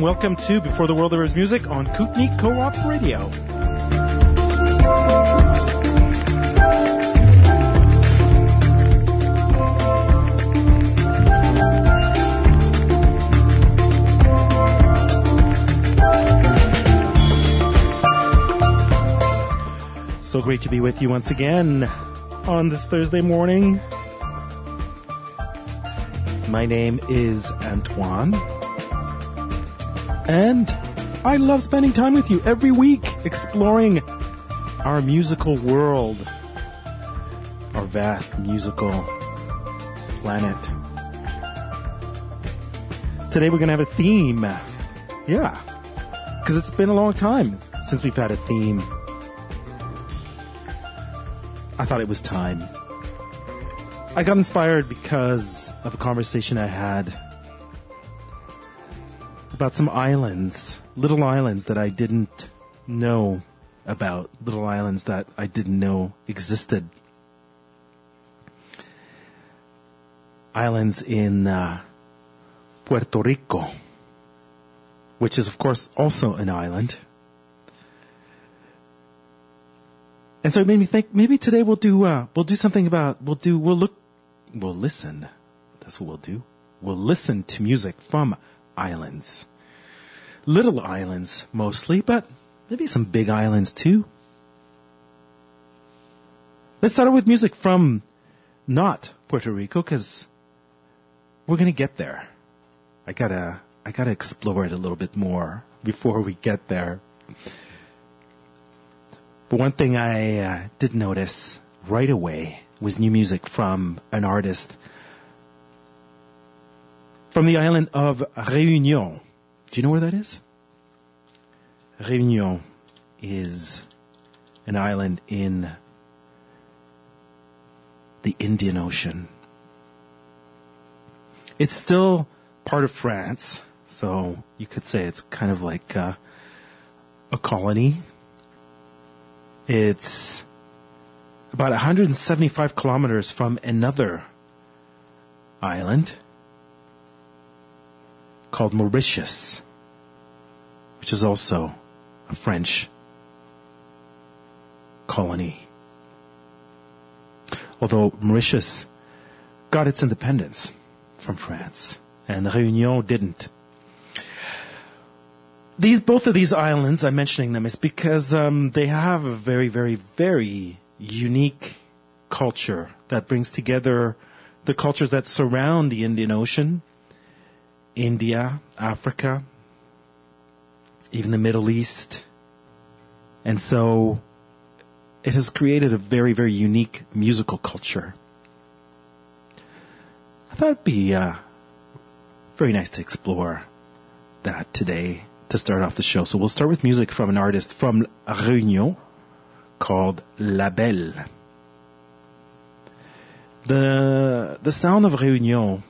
welcome, to Before the World There Is Music on Kootenay Co-op Radio. So great to be with you once again on this Thursday morning. My name is Antoine. And I love spending time with you every week exploring our musical world, our vast musical planet. Today we're going to have a theme. Yeah. Because it's been a long time since we've had a theme. I thought it was time. I got inspired because of a conversation I had about some islands, little islands that I didn't know about, little islands that I didn't know existed. Islands in uh, Puerto Rico, which is of course also an island. And so it made me think maybe today we'll do uh, we'll do something about we'll do we'll look we'll listen. That's what we'll do. We'll listen to music from islands. Little islands mostly, but maybe some big islands too. Let's start with music from not Puerto Rico because we're gonna get there. I gotta I gotta explore it a little bit more before we get there. But one thing I uh, did notice right away was new music from an artist from the island of Réunion. Do you know where that is? Réunion is an island in the Indian Ocean. It's still part of France, so you could say it's kind of like uh, a colony it's about 175 kilometers from another island called Mauritius, which is also a French colony. Although Mauritius got its independence from France and Réunion didn't these both of these islands, I'm mentioning them, is because um, they have a very, very, very unique culture that brings together the cultures that surround the Indian Ocean, India, Africa, even the Middle East. And so it has created a very, very unique musical culture. I thought it'd be uh, very nice to explore that today to start off the show. So we'll start with music from an artist from Réunion called Labelle. The, the sound of Réunion,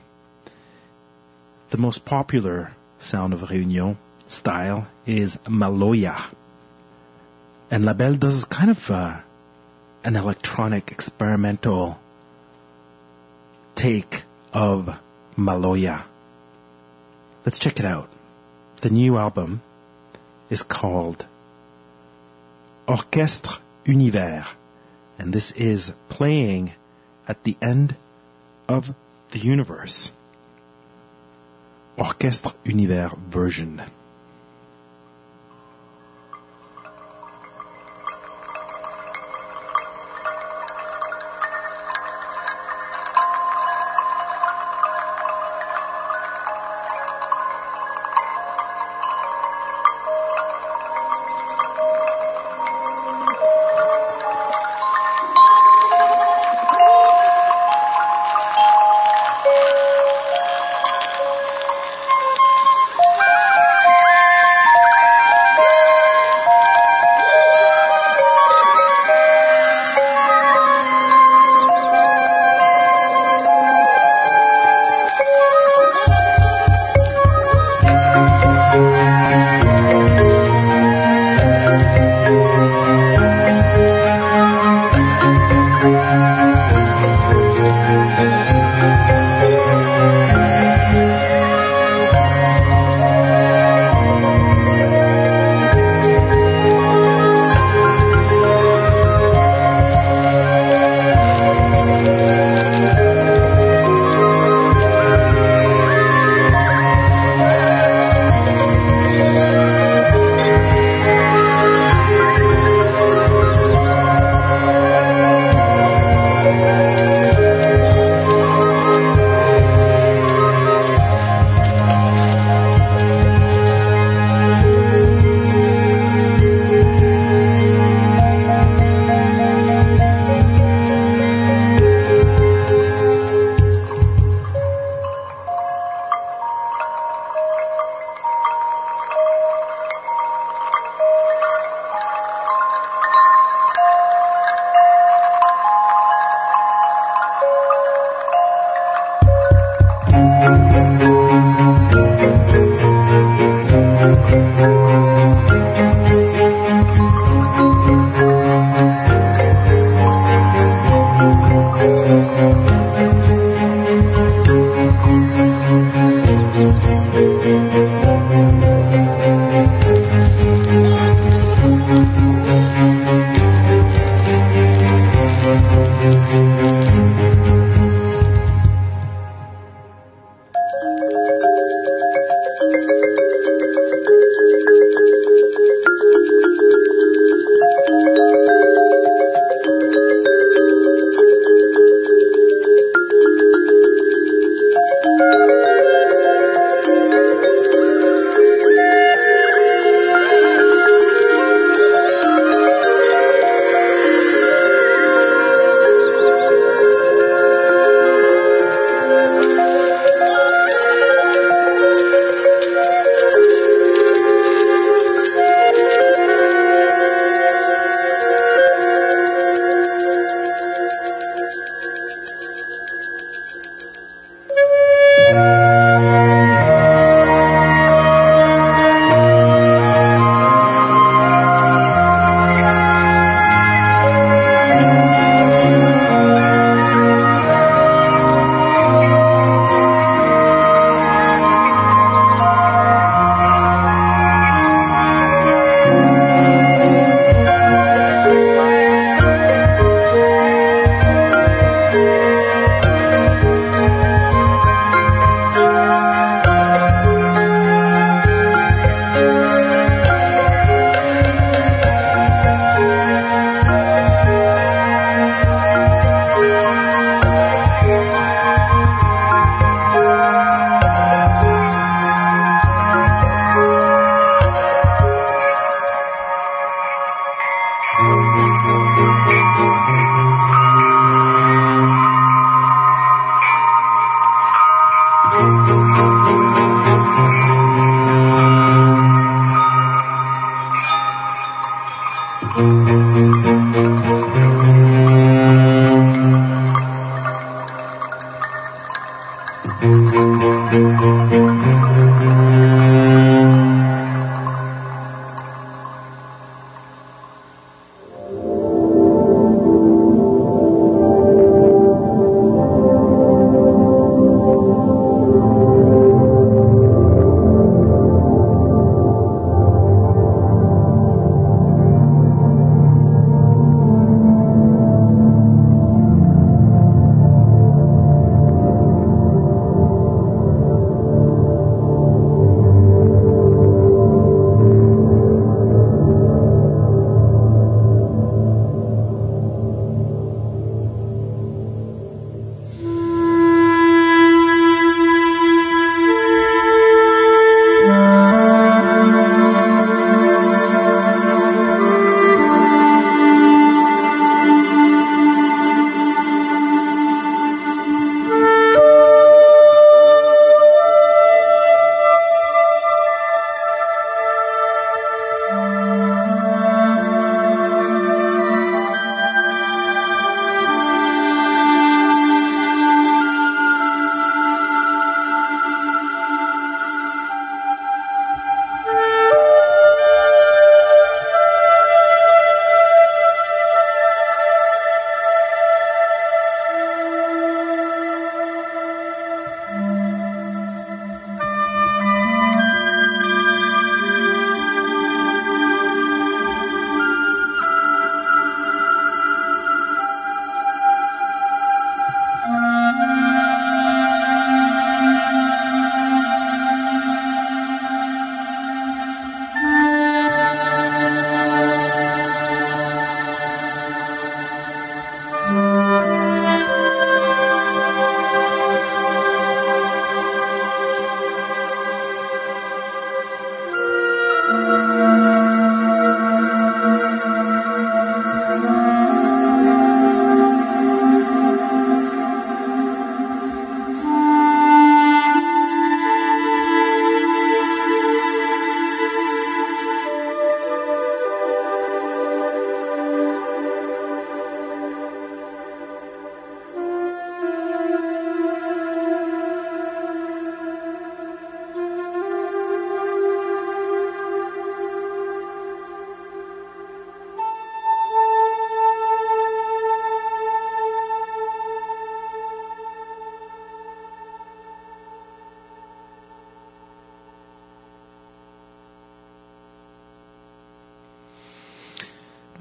the most popular sound of Réunion style is Maloya. And Labelle does kind of uh, an electronic experimental take of Maloya. Let's check it out. The new album is called Orchestre Univers, and this is playing at the end of the universe. Orchestre Univers version.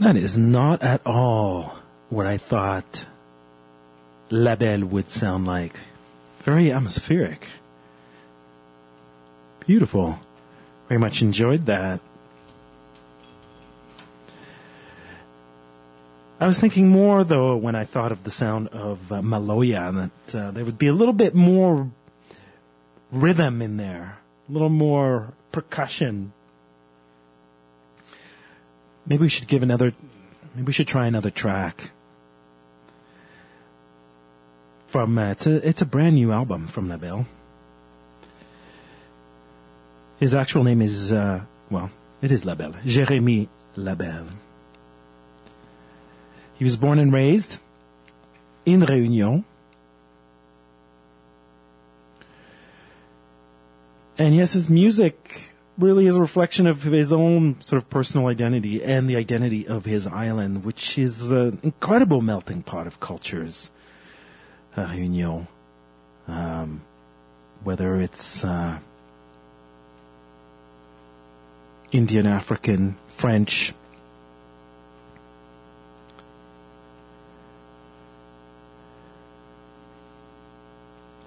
That is not at all what I thought Labelle would sound like. Very atmospheric. Beautiful. Very much enjoyed that. I was thinking more though when I thought of the sound of uh, Maloya that uh, there would be a little bit more rhythm in there, a little more percussion, maybe we should give another, maybe we should try another track. From, uh, it's a, it's a brand new album from Labelle. His actual name is, uh, well, it is Labelle. Jérémy Labelle. He was born and raised in Réunion. And yes, his music really is a reflection of his own sort of personal identity and the identity of his island, which is an incredible melting pot of cultures. Uh, Réunion, um, whether it's uh, Indian, African, French.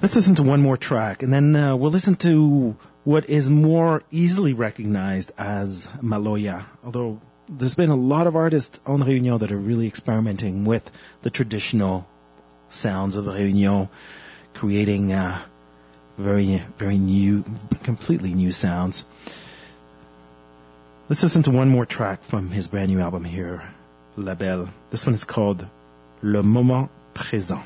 Let's listen to one more track, and then uh, we'll listen to what is more easily recognized as Maloya, although there's been a lot of artists on Réunion that are really experimenting with the traditional sounds of Réunion, creating uh, very, very new, completely new sounds. Let's listen to one more track from his brand new album here, Labelle. This one is called Le Moment Présent.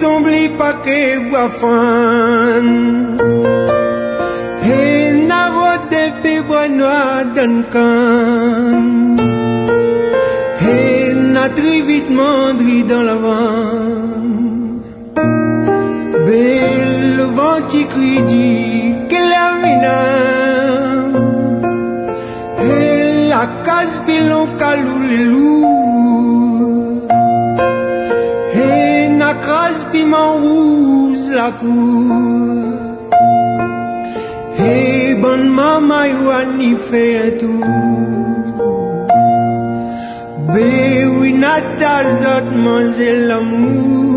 sombli pake guafan He nago de pibuanoa dankan He natrivitman Hei ban mamai wani fetu Be winata zat manzelamu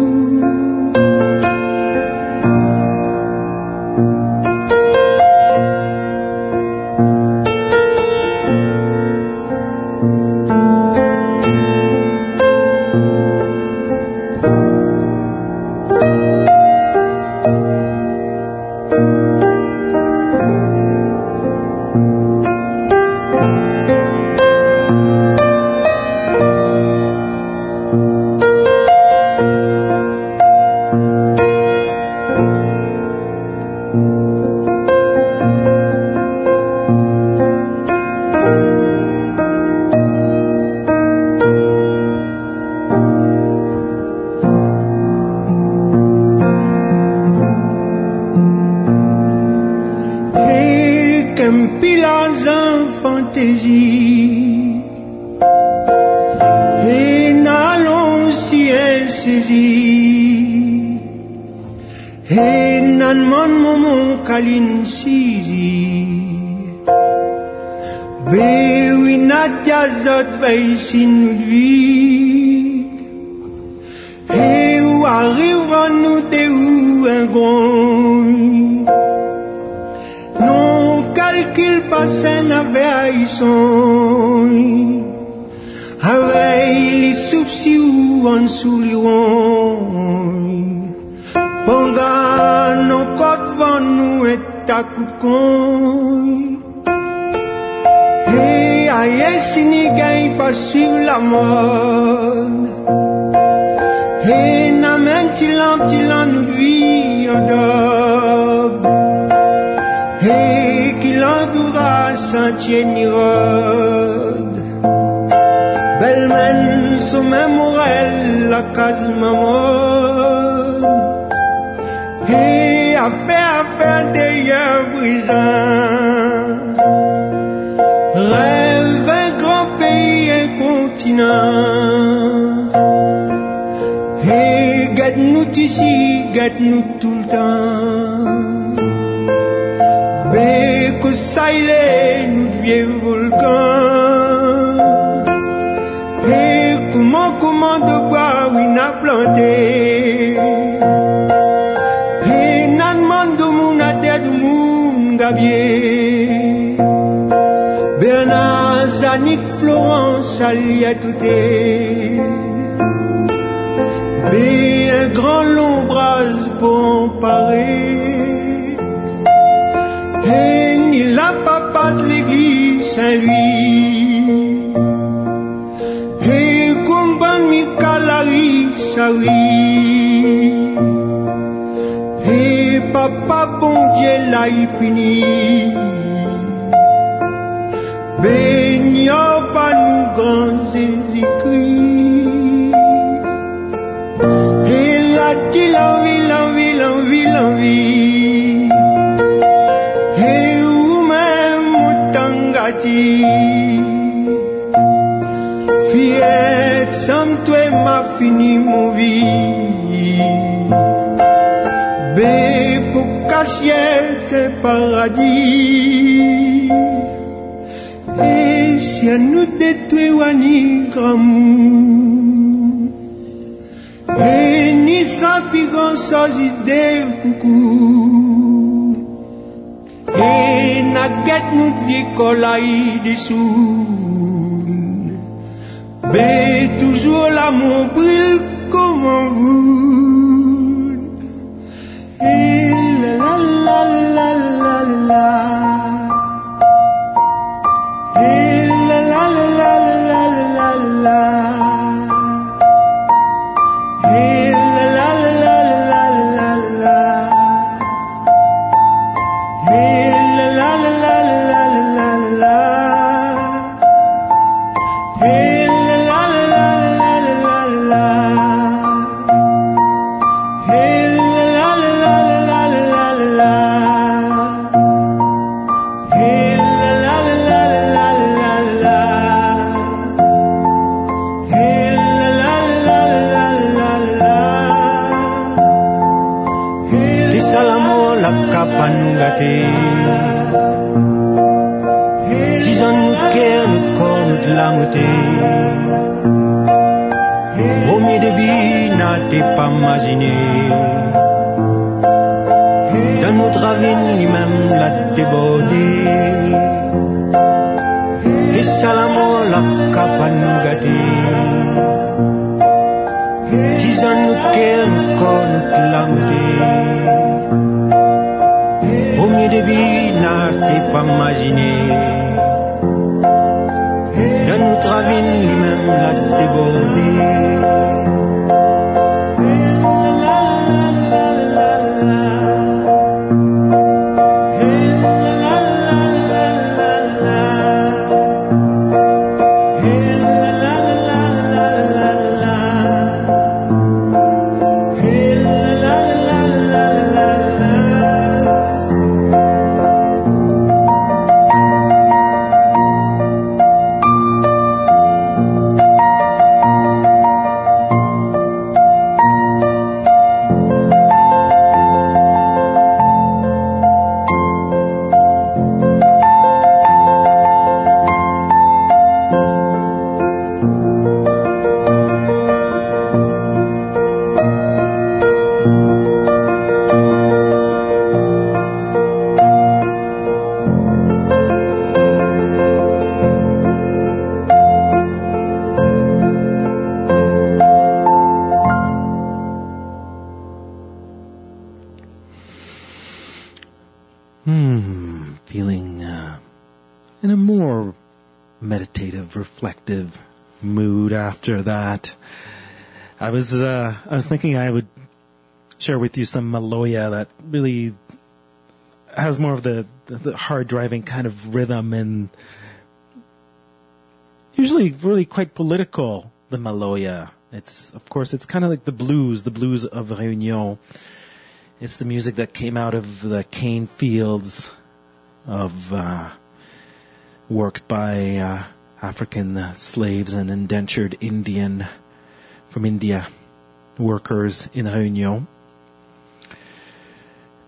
I was uh, I was thinking I would share with you some Maloya that really has more of the, the, the hard driving kind of rhythm and usually really quite political. The Maloya. It's of course it's kind of like the blues, the blues of Réunion. It's the music that came out of the cane fields of uh, worked by uh, African slaves and indentured Indian from India workers in Réunion.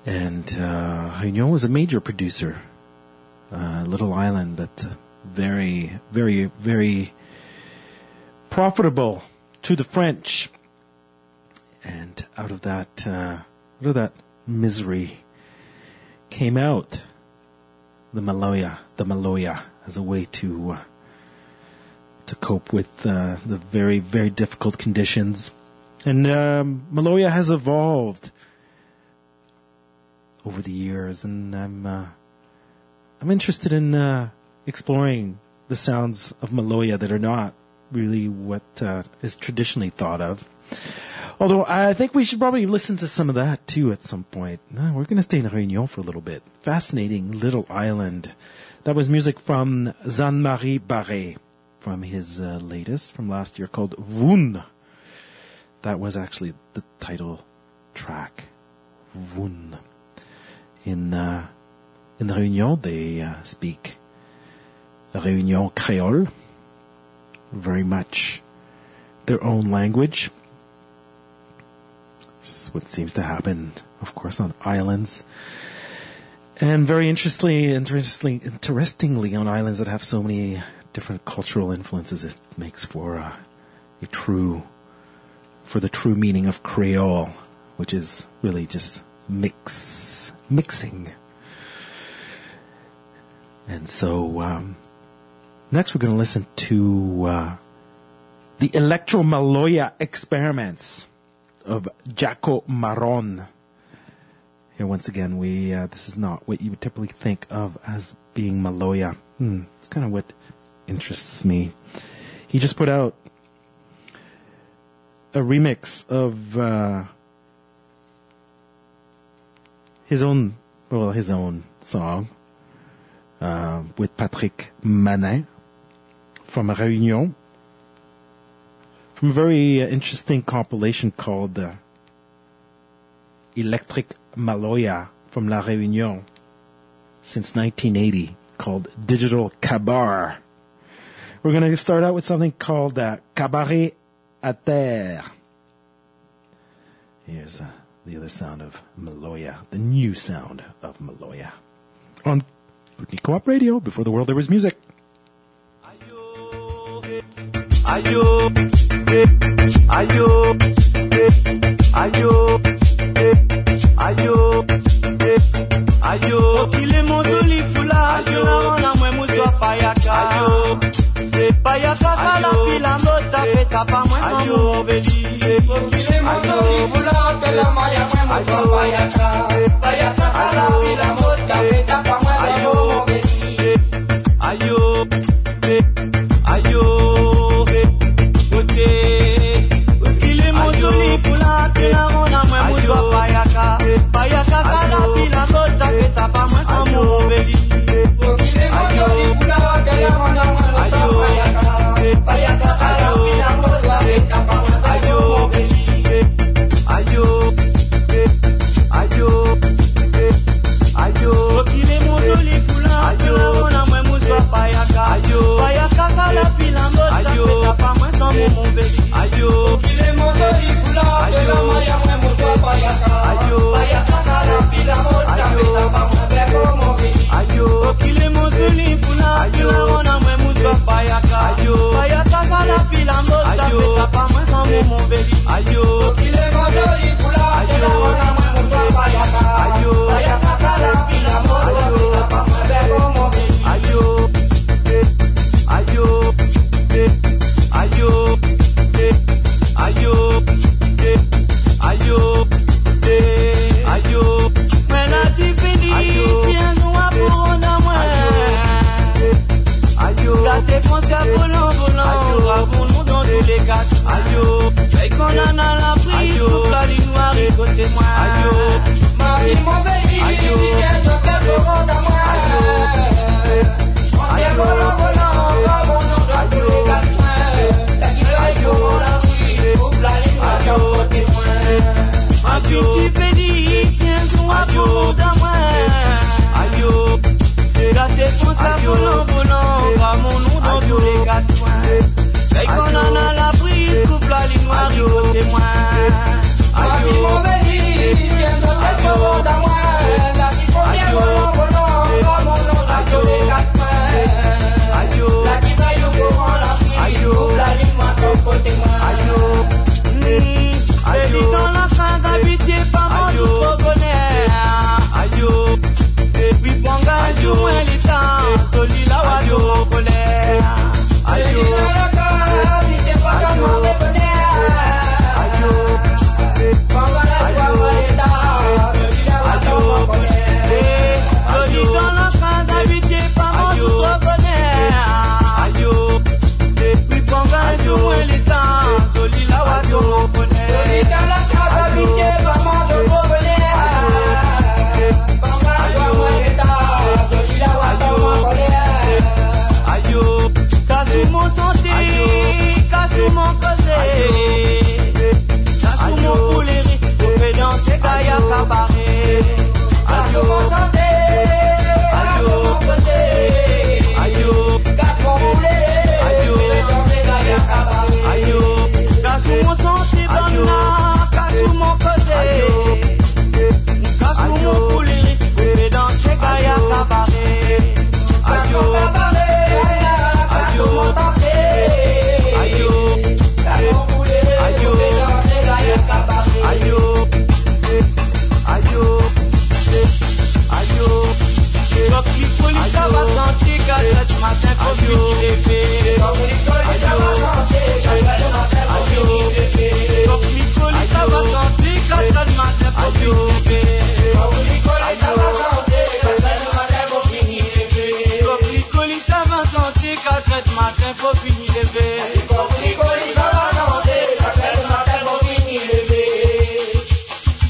And uh, Réunion was a major producer, uh, little island, but very, very, very profitable to the French. And out of that, uh, out of that misery came out the Maloya, the Maloya as a way to uh, to cope with uh, the very very difficult conditions, and um, Maloya has evolved over the years, and I'm uh, I'm interested in uh, exploring the sounds of Maloya that are not really what uh, is traditionally thought of. Although I think we should probably listen to some of that too at some point. No, we're going to stay in Réunion for a little bit. Fascinating little island. That was music from Jean-Marie Barré from his uh, latest from last year called Voun. That was actually the title track. Voun. In uh, in the Réunion, they uh, speak Réunion Creole, very much their own language. This is what seems to happen, of course, on islands. And very interestingly, interestingly, interestingly, on islands that have so many different cultural influences, it makes for a, a true, for the true meaning of Creole, which is really just mix, mixing. And so, um, next we're going to listen to uh, the Electro Maloya experiments of Jako Maron. Here, once again, we uh, this is not what you would typically think of as being Maloya. Hmm, it's kind of what interests me. He just put out a remix of uh, his own, well, his own song uh, with Patrick Manin from Réunion, from a very uh, interesting compilation called uh, Electric Maloya from La Réunion since 1980 called Digital Kabar. We're going to start out with something called uh, Cabaret à Terre. Here's uh, the other sound of Maloya, the new sound of Maloya. On Kootenay Co-op Radio, before the world there was music. Ayo, ayo, ayo, ayo, ayo. Muzwa payaka. Payaka sala pila mbota feta pa mwe samu beli. Okile mozuli fula, kila maya mwe muzwa payaka. Payaka sala pila mbota feta pa mwe samu beli. Ayo, ayo, Kote, okile mozuli fula, kila wana mwe muzwa payaka. Payaka sala pila mbota feta pa mwe samu beli. Okile mozuli fula, kila wana mwe muzwa payaka. Payaka sala pila mbota feta pa mwe samu beli. ayo, ayo, Okile mozuli fula, kila wana mwe muzwa payaka. Payaka sala pila mbota feta pa mwe samu beli. ayo, Okile mozuli fula, kila maya mwe muzwa payaka. Payaka sala pila mbota feta pa mwe samu beli. ayo, Okile mozuli fula, kila wana mwe muzwa payaka. Payaka sala pila mbota feta pa mwe samu beli. ayo, Okile mozuli fula, kila wana mwe muzwa payaka. Payaka sala pila mbota feta pa mwe samu beli. ayo, ayo, ayo, ayo, ayo, ayo, Mwena tipindi sien nou apouron Konsa volan volan Ravon nou dans tous les quatre ayo, Fè kon nan nan la prise la li noir y kote mwen Ayo. Mari mon beli Ayo. Sien nou fè volan nan mwen Ayo. Konsa volan volan Ravon nou dans tous les quatre mwen La qui fè Ayo. kon la prise Pou la li noir y kote mwen Ma Ayo. piti pedi Sien nou apouron nan mwen ayo, Gâté pour ça, Ayo. volant, volant, va mon nom dans Ayo. tous les quatre coins. Veille qu'on Ayo. en a la prise, coupe la ligne noire, Ayo. côté moi. Ayo. ayo, Baby, dans la bon gars, Ayo. joue un litan, soli la wa Ayo. do colère. ayo, Eh, Gaïa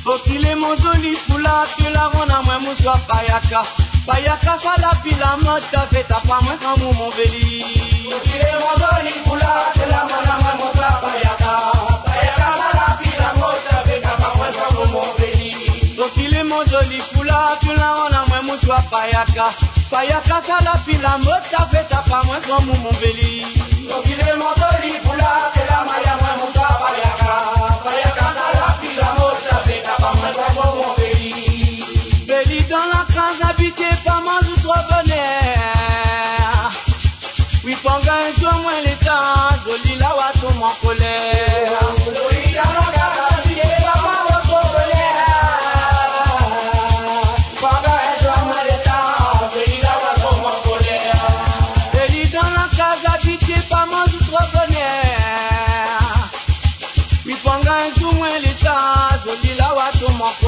Okile mozoli fula ke la rona mwen mouswa payaka. bayaka sala pilama tafe tapamwe kamu mobeli okile mozoni kula telamananga mosa bayaka bayaka sala pilamo tafe tapamwe kamu mobeli okile mozoli kula tulaona mwe muswa payaka payaka sala pilamo tafe tapamwe kamu mobeli okile mozoli kula telamaya mwe musa bayaka bayaka sala pilamo tafe tapamwe kamu mobeli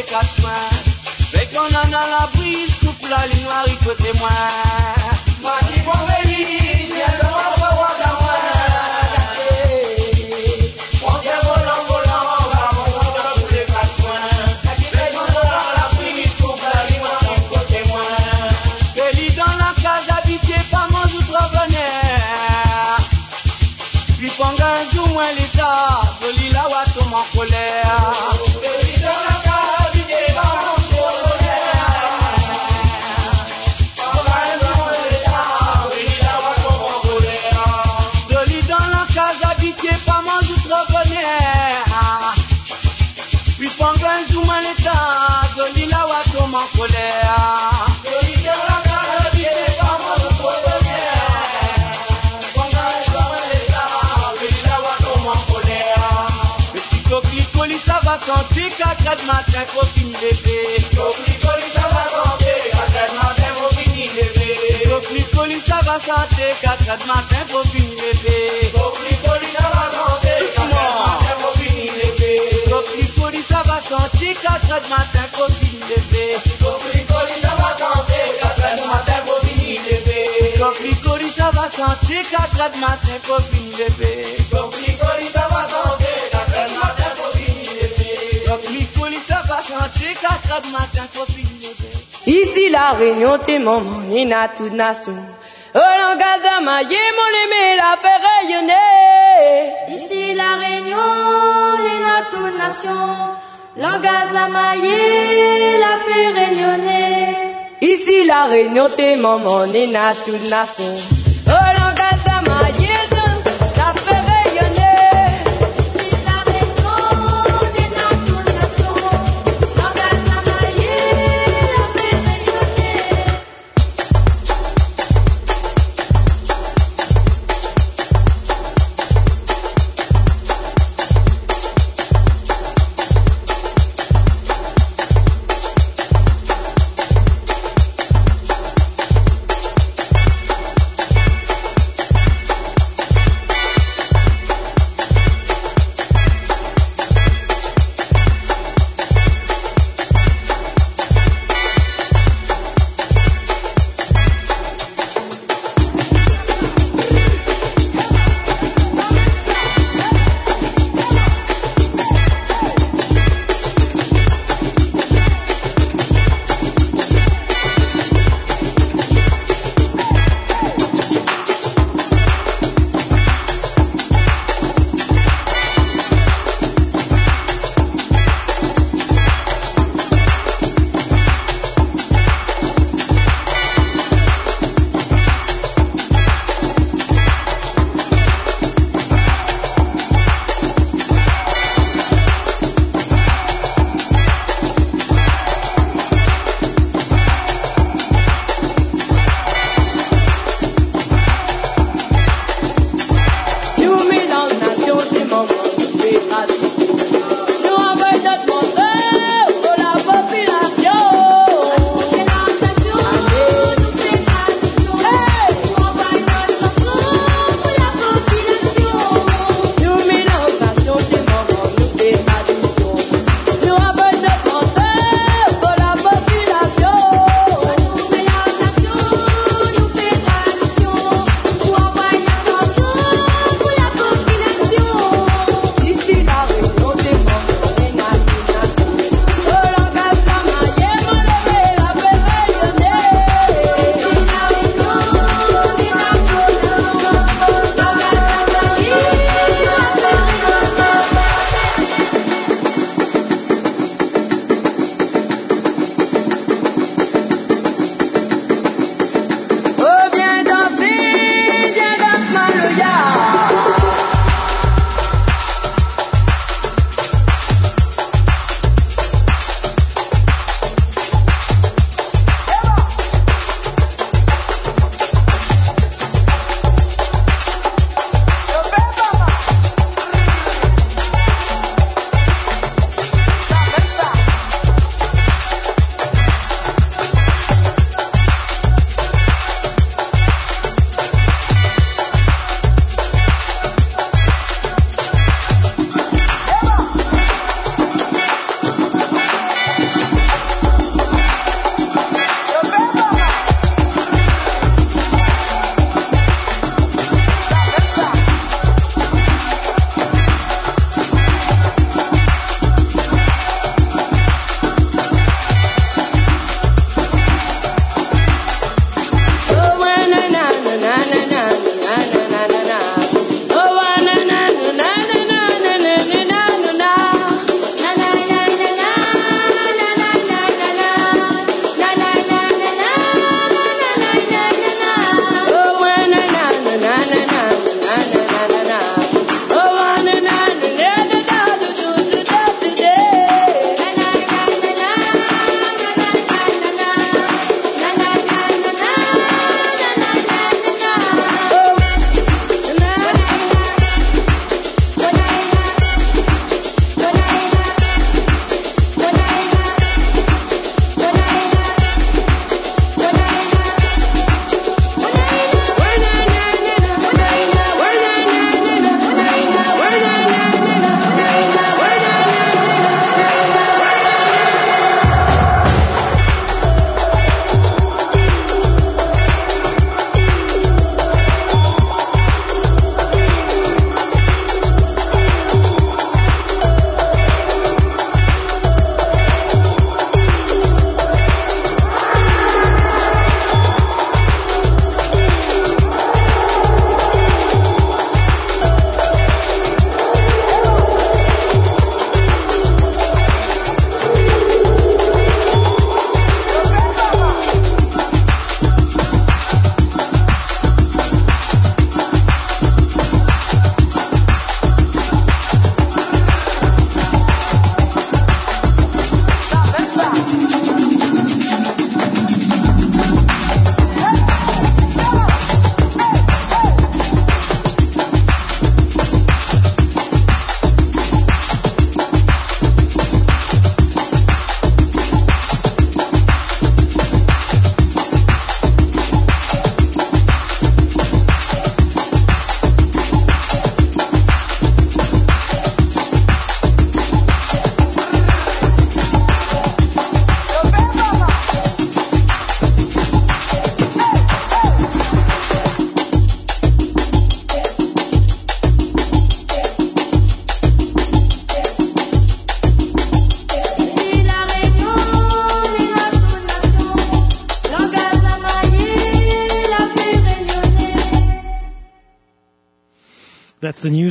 les quatre coins. Fait qu'on en a la brise, coupe la ligne noire, il côté moi. Copri cori ça va matin copine bébé Ici la réunion, t'es maman, nina toute nation. Oh langage d'amaillé, mon aimé, la fait rayonner. Ici la réunion, nina toute nation. Langage la la fait rayonner. Ici la réunion, t'es maman, nina toute nation. Oh langage d'amaillé.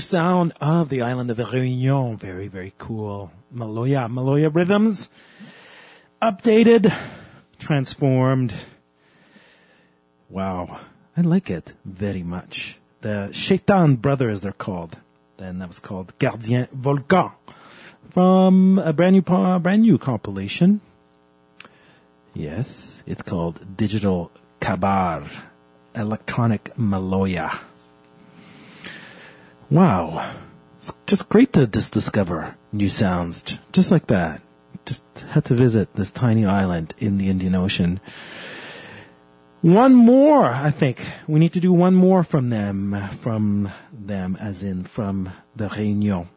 sound of the island of the Réunion. Very, very cool. Maloya, Maloya rhythms. Updated, transformed. Wow. I like it very much. The Shaitan Brothers, they're called. Then that was called Gardien Volcan from a brand new, brand new compilation. Yes, it's called Digital Kabar, Electronic Maloya. Wow. It's just great to just discover new sounds just like that. Just had to visit this tiny island in the Indian Ocean. One more, I think. We need to do one more from them, from them as in from the Réunion.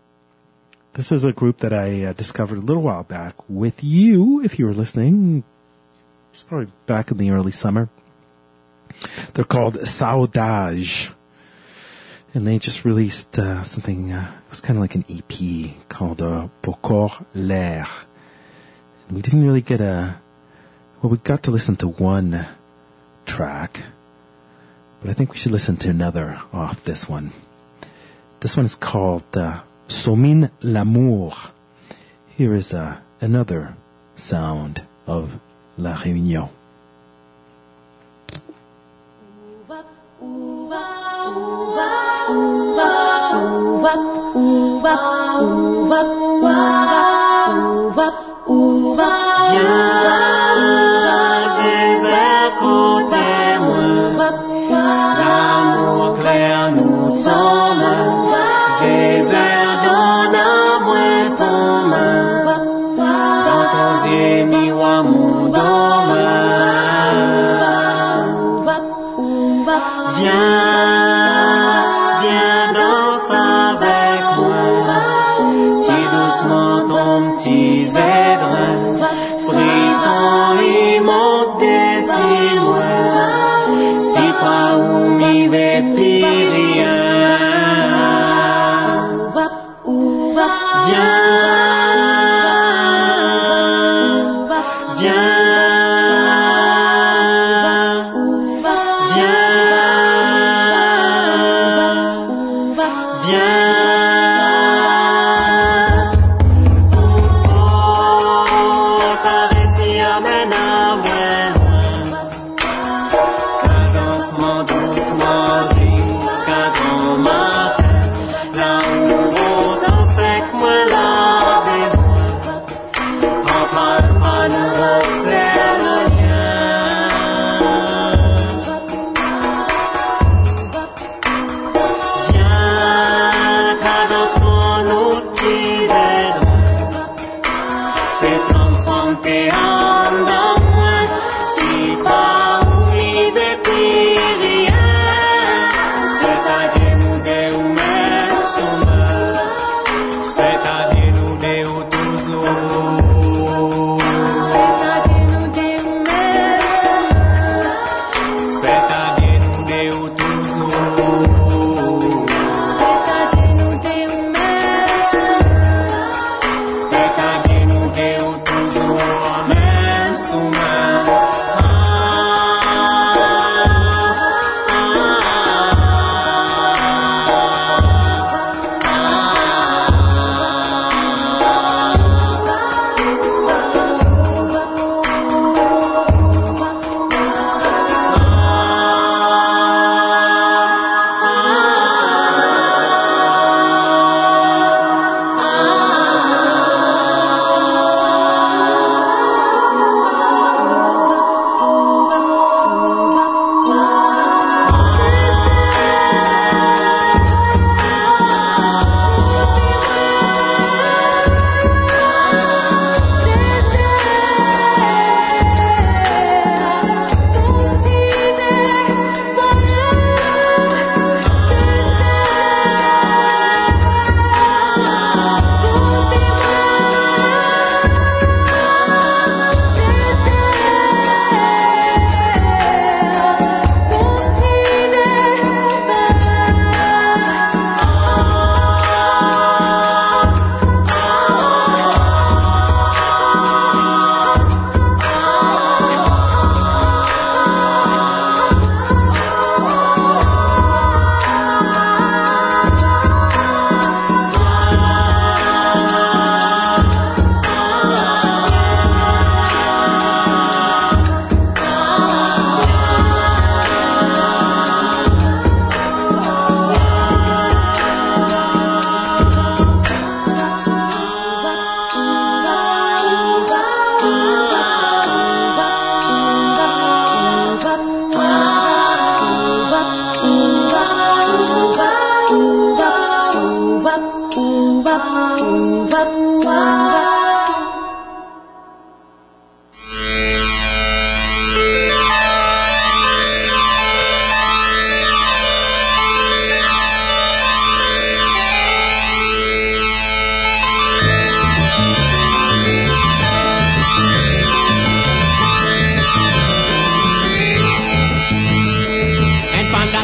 This is a group that I uh, discovered a little while back with you, if you were listening. It's probably back in the early summer. They're called Saodaj'. And they just released uh, something, uh, it was kind of like an EP called uh, L'air. And we didn't really get a, well, we got to listen to one track, but I think we should listen to another off this one. This one is called uh, Somin L'amour. Here is uh, another sound of La Réunion. L'amour clair nous tombe,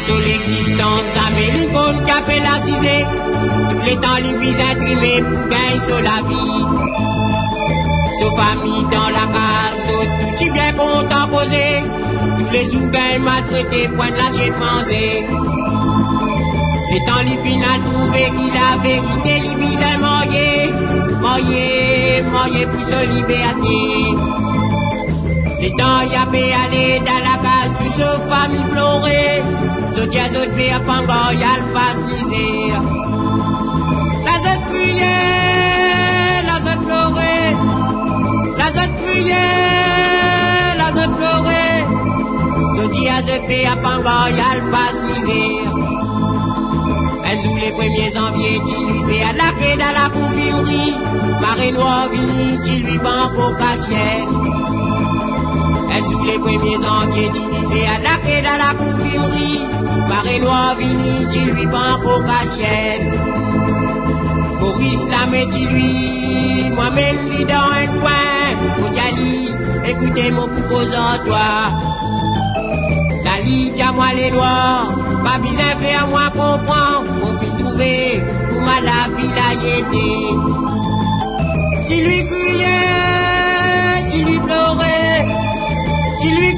D'assaut l'existence, Bonne qui appelle la cisée. Tous les temps, les vies imprimées pour gagner sur la vie. Sauf famille dans la case, tout tout bien content posé. Tous les ougains maltraités, point de l'assiette pensée. Les temps, les final trouvé qui la vérité, les vies moyé. Moyé, moyé pour se liberté. Les temps y a aller dans la case du ce famille pleurer. Do dia do dia pangoyal faz miséria Nas outras prier, nas outras pleurer Nas outras prier, nas outras pleurer Do dia do dia pangoyal faz miséria Mais nous les premiers envies, tu lui fais à la quai dans la confirmerie Marée noire vini, tu lui banque au cassier Elle joue les premiers enquêtes, il y fait à la quai dans la confirmerie par Éloi Vini qui lui prend pour patienne. Maurice Lamé qui lui, moi-même lui dans un coin, pour Yali, écoutez mon proposant toi. Yali, tiens-moi les noirs, ma bise fait à moi comprendre, mon fils trouvé, pour ma la ville Qui lui criait, tu lui pleurait, tu lui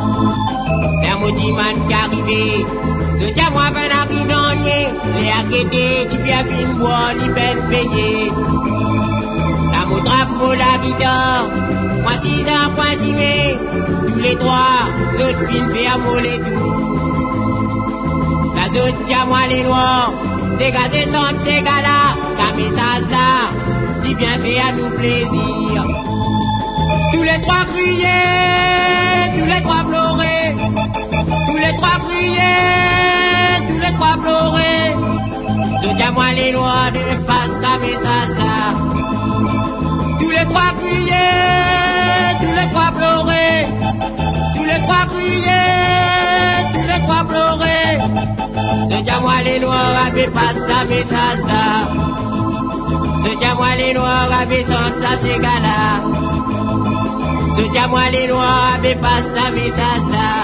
Les maudits man qui arrivé, ce tient moi ben arrive dans les arrêtés, tu bien fin boire, ni peine payé. La moutrape, mot la moi si dans point cimé, tous les trois, autres fins fait mollet tout. La zone tient moi les noirs, dégagez sans ces gars-là, ça message là, dit bien fait à nous plaisir. Tous les trois criaient, tous les trois pleuraient, tous les trois priaient, tous les trois pleurer. Je à moi les lois de face à mes là. Tous les trois priaient, tous les trois pleurer. Tous les trois priaient, tous les trois pleurer. Je à moi les lois avec face à mes là. Ce diamant les noirs avait sa cigala. Ce diamant les noirs avait pas sa misasta.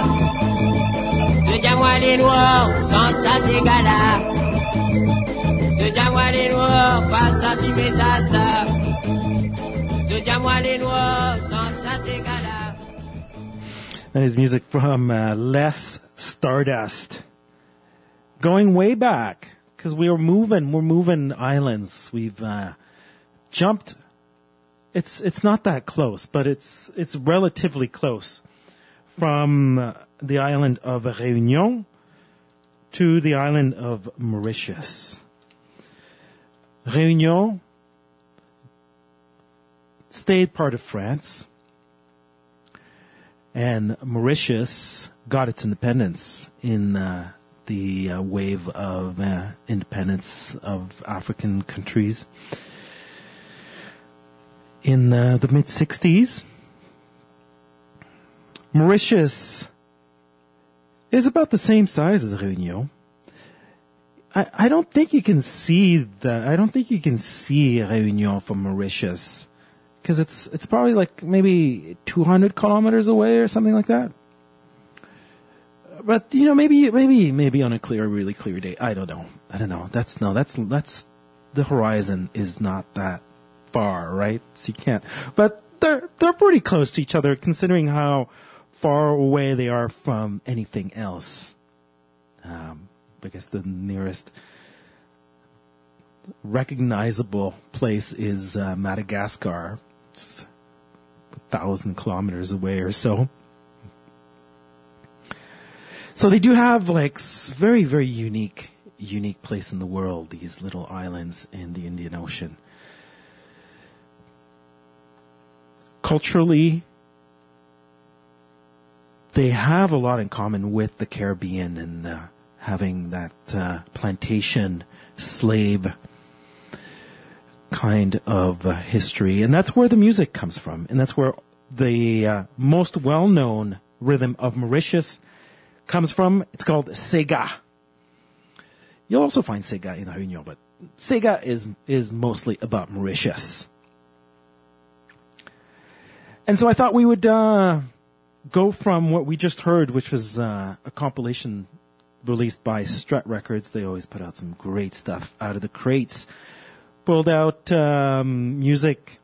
That is music from uh, Les Stardust. Going way back, because we were moving, we're moving islands. We've uh, jumped. It's it's not that close, but it's it's relatively close from uh, the island of Réunion to the island of Mauritius. Réunion stayed part of France and Mauritius got its independence in uh, the uh, wave of uh, independence of African countries in uh, the mid 60s. Mauritius is about the same size as Réunion. I, I don't think you can see the, I don't think you can see Réunion from Mauritius because it's it's probably like maybe 200 kilometers away or something like that. But you know, maybe maybe maybe on a clear, really clear day, I don't know. I don't know. That's no, that's that's the horizon is not that far, right? So you can't. But they're they're pretty close to each other, considering how far away they are from anything else. Um, I guess the nearest recognizable place is uh, Madagascar, a thousand kilometers away or so. So they do have like very, very unique, unique place in the world. These little islands in the Indian Ocean. Culturally, they have a lot in common with the Caribbean and uh, having that uh, plantation slave kind of uh, history, and that's where the music comes from, and that's where the uh, most well-known rhythm of Mauritius comes from. It's called Sega. You'll also find Sega in Réunion, but Sega is is mostly about Mauritius. And so I thought we would uh, go from what we just heard, which was uh, a compilation released by Strut Records. They always put out some great stuff out of the crates. Pulled out um, music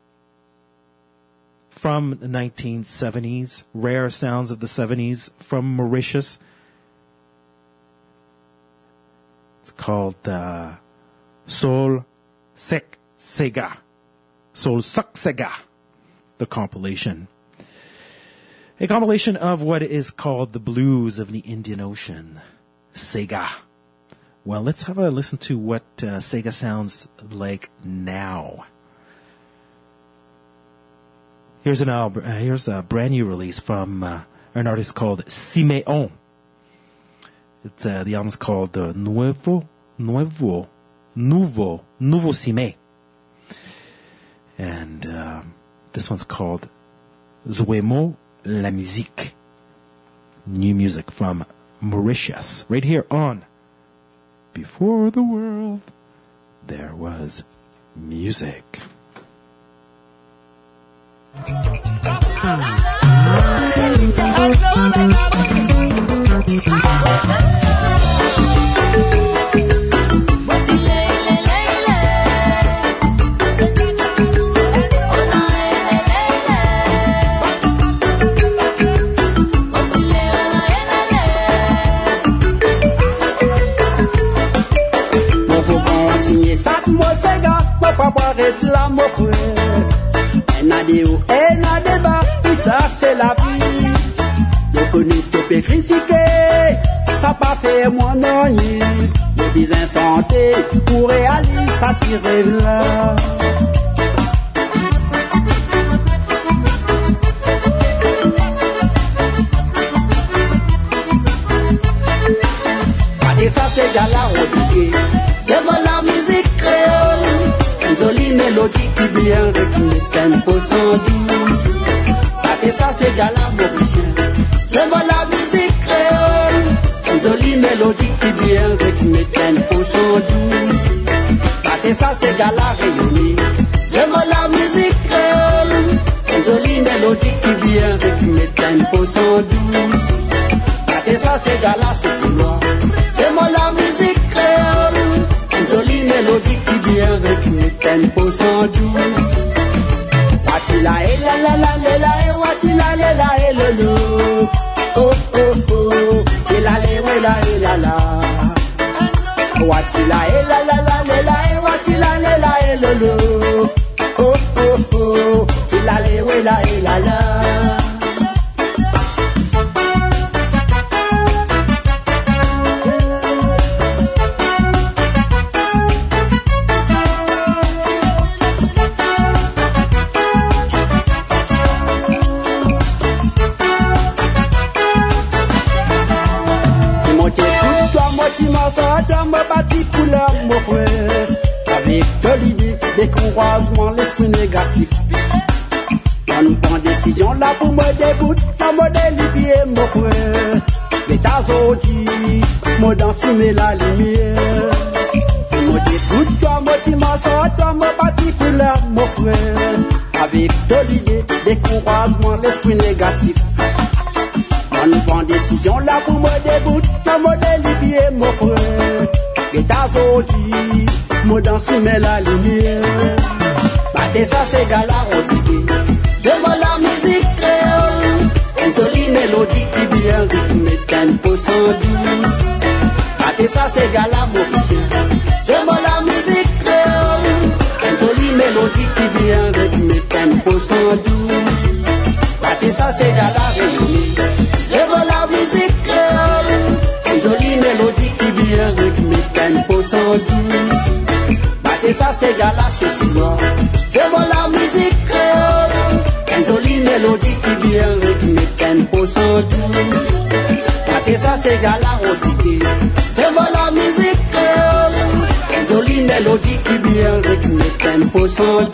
from the 1970s, rare sounds of the 70s from Mauritius. It's called uh, Soul Sok Sega. Soul Sok Sega, the compilation. A compilation of what is called the blues of the Indian Ocean. Sega. Well, let's have a listen to what uh, Sega sounds like now. Here's an uh, here's a brand new release from uh, an artist called Simeon. It's, uh, the album's called uh, Nuevo, Nuevo, Nouveau, Nouveau Cime. And um, this one's called Zuemo la musique. New music from Mauritius. Right here on Before the World, there was music. Hmm. Mo pa boire de la mo frère. En a de ou, en a de bas, et ça c'est la vie. Nous connaît tout peut critiquer, ça pas fait moi non y. Nous besoin santé, pour réaliser ça tirer là. Et ça c'est déjà la rodiguée. C'est bon la mélodie qui bien rythmée, tempo sans douce. Et ça c'est mauricien. C'est bon la musique créole. Une jolie mélodie qui bien rythmée, tempo sans douce. Et ça c'est déjà la rayonnée. C'est bon la musique créole. Une jolie mélodie qui bien rythmée, tempo sans douce. Et ça c'est Gala, c'est Sinois. C'est moi la musique créole. Une jolie mélodie qui vient rythme, tempo sans douce. Watila e la la la le la e watila le la e le lo. Oh oh oh, c'est la le we la e la la. Watila e la la la le la e watila le la e le lo. Oh oh oh, c'est la le we la e moi la lumière. Moi t'écoute, toi, moi tu toi, moi bâti couleur, mon frère. Avec de l'idée, croisements, l'esprit négatif. On nous prend décision là pour me déboute, me délier, mon frère. Et t'as dit, moi mais la lumière. Battez ça, c'est gala. C'est moi la musique créole. Une jolie mélodie qui bien rythme, sans douce ça c'est gala. C'est la musique créole, une jolie mélodie qui vient avec mes tempos sans doute. Bah, Et ça c'est gala réunie. C'est moi la musique créole, une jolie mélodie qui vient avec mes tempos sans doute. Bah, Et c'est gala c'est. C'est moi la musique créole, une jolie mélodie qui vient avec mes tempos sans doute. Battez ça, c'est dans la Rodrigue. C'est bon la musique créole. Une jolie mélodie qui bien rythmique, tempo 112.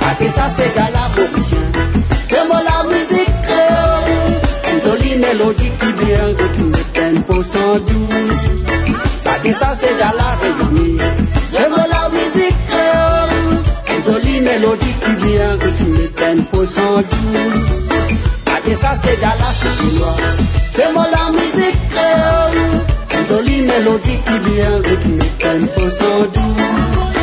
Battez ça, c'est dans la Mauricien. C'est bon la musique créole. Une jolie mélodie qui vient rythmique, tempo 112. Battez ça, c'est dans la Réunion. C'est bon la musique créole. Une jolie mélodie qui vient rythmique, tempo 112. Battez ça, c'est Sicilioise. C'est bon la musique créole. Une jolie mélodie qui vient rythmique, tempo 112.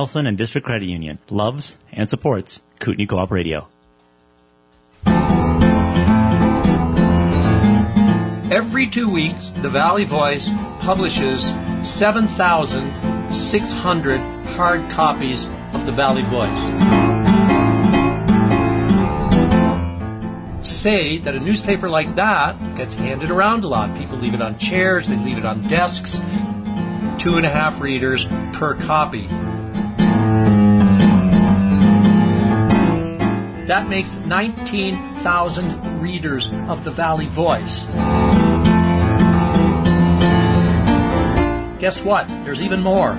Nelson and District Credit Union loves and supports Kootenay Co-op Radio. Every two weeks, the Valley Voice publishes 7,600 hard copies of the Valley Voice. Say that a newspaper like that gets handed around a lot. People leave it on chairs, they leave it on desks. Two and a half readers per copy. That makes 19,000 readers of the Valley Voice. Guess what? There's even more.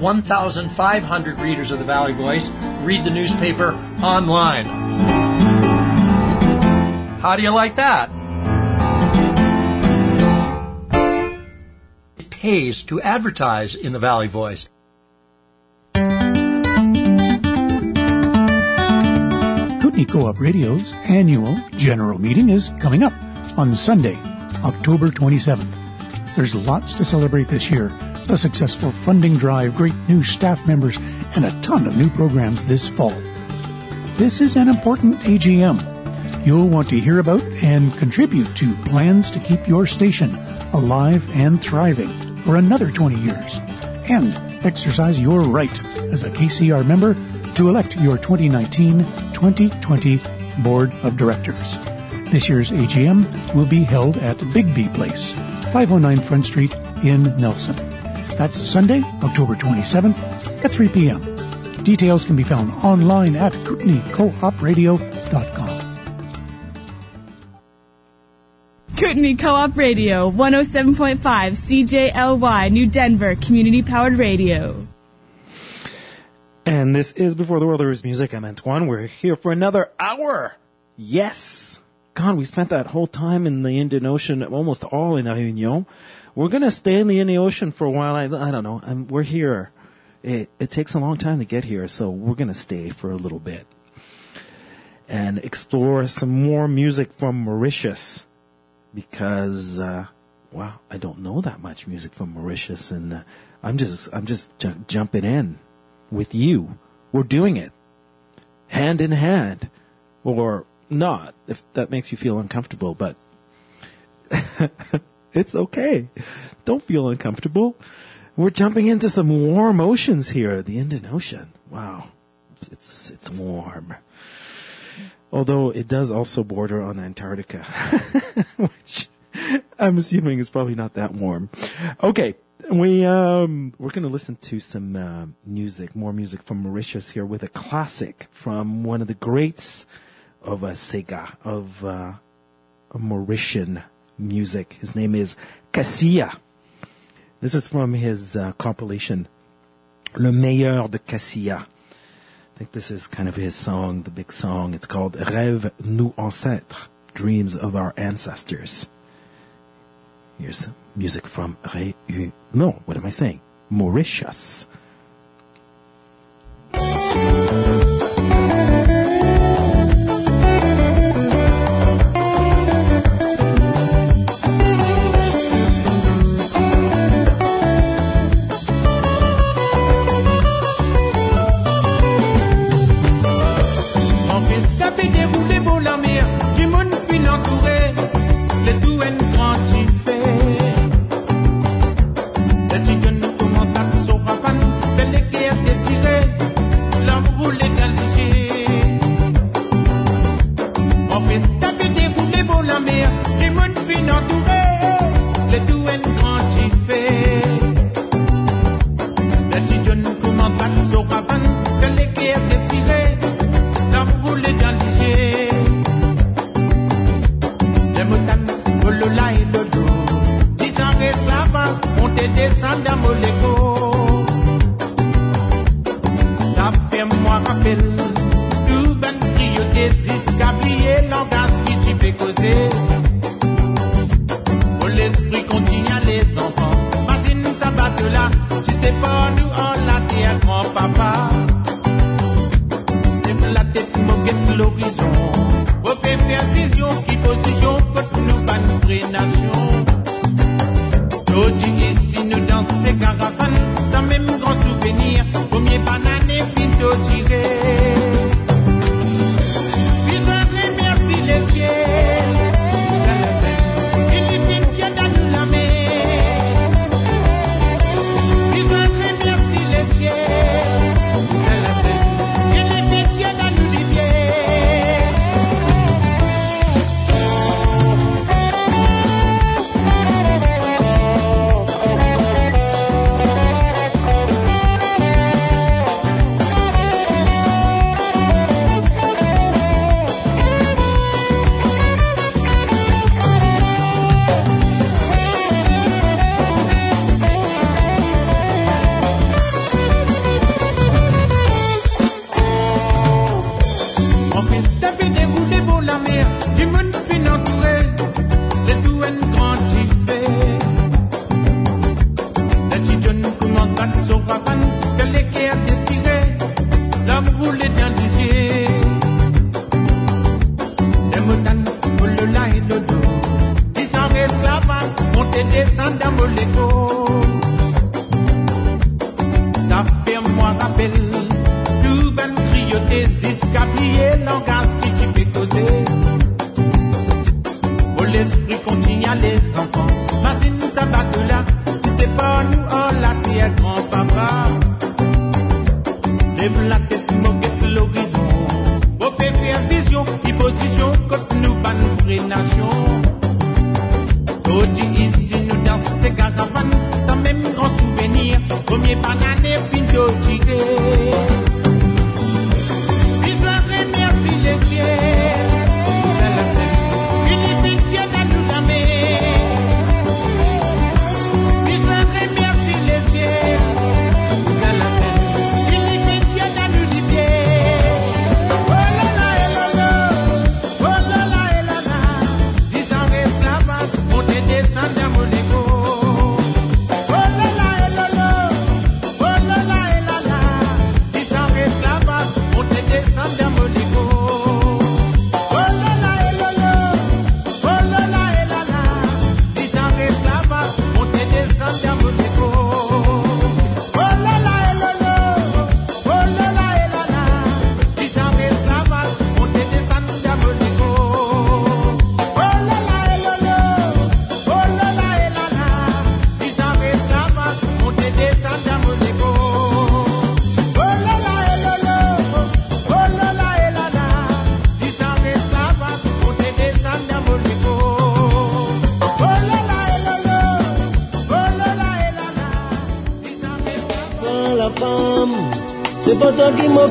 1,500 readers of the Valley Voice read the newspaper online. How do you like that? It pays to advertise in the Valley Voice. Kootenay Co-op Radio's annual general meeting is coming up on Sunday, October 27th. There's lots to celebrate this year. A successful funding drive, great new staff members, and a ton of new programs this fall. This is an important AGM. You'll want to hear about and contribute to plans to keep your station alive and thriving for another 20 years. And exercise your right as a KCR member to elect your 2019-2020 Board of Directors. This year's AGM will be held at Bigby Place, 509 Front Street in Nelson. That's Sunday, October 27th at 3 p.m. Details can be found online at kootenayCoopRadio.com. Kootenay Co-op Radio, 107.5 CJLY, New Denver, community-powered radio. And this is Before the World There Is Music. I'm Antoine. We're here for another hour. Yes. God, we spent that whole time in the Indian Ocean, almost all in Réunion. We're going to stay in the Indian Ocean for a while. I, I don't know. I'm, we're here. It, it takes a long time to get here, so we're going to stay for a little bit and explore some more music from Mauritius because, uh, wow, I don't know that much music from Mauritius, and uh, I'm just, I'm just ju- jumping in with you. We're doing it hand in hand, or not, if that makes you feel uncomfortable, but it's okay. Don't feel uncomfortable. We're jumping into some warm oceans here, the Indian Ocean. Wow. It's, it's warm. Although it does also border on Antarctica, which I'm assuming is probably not that warm. Okay we um, we're going to listen to some uh, music, more music from Mauritius here with a classic from one of the greats of uh, Sega of uh, Mauritian music. His name is Cassiya. This is from his uh, compilation Le Meilleur de Cassiya. I think this is kind of his song, the big song. It's called Rêve nous ancêtres, Dreams of Our Ancestors. Here's music from Reunion. No, what am I saying? Mauritius.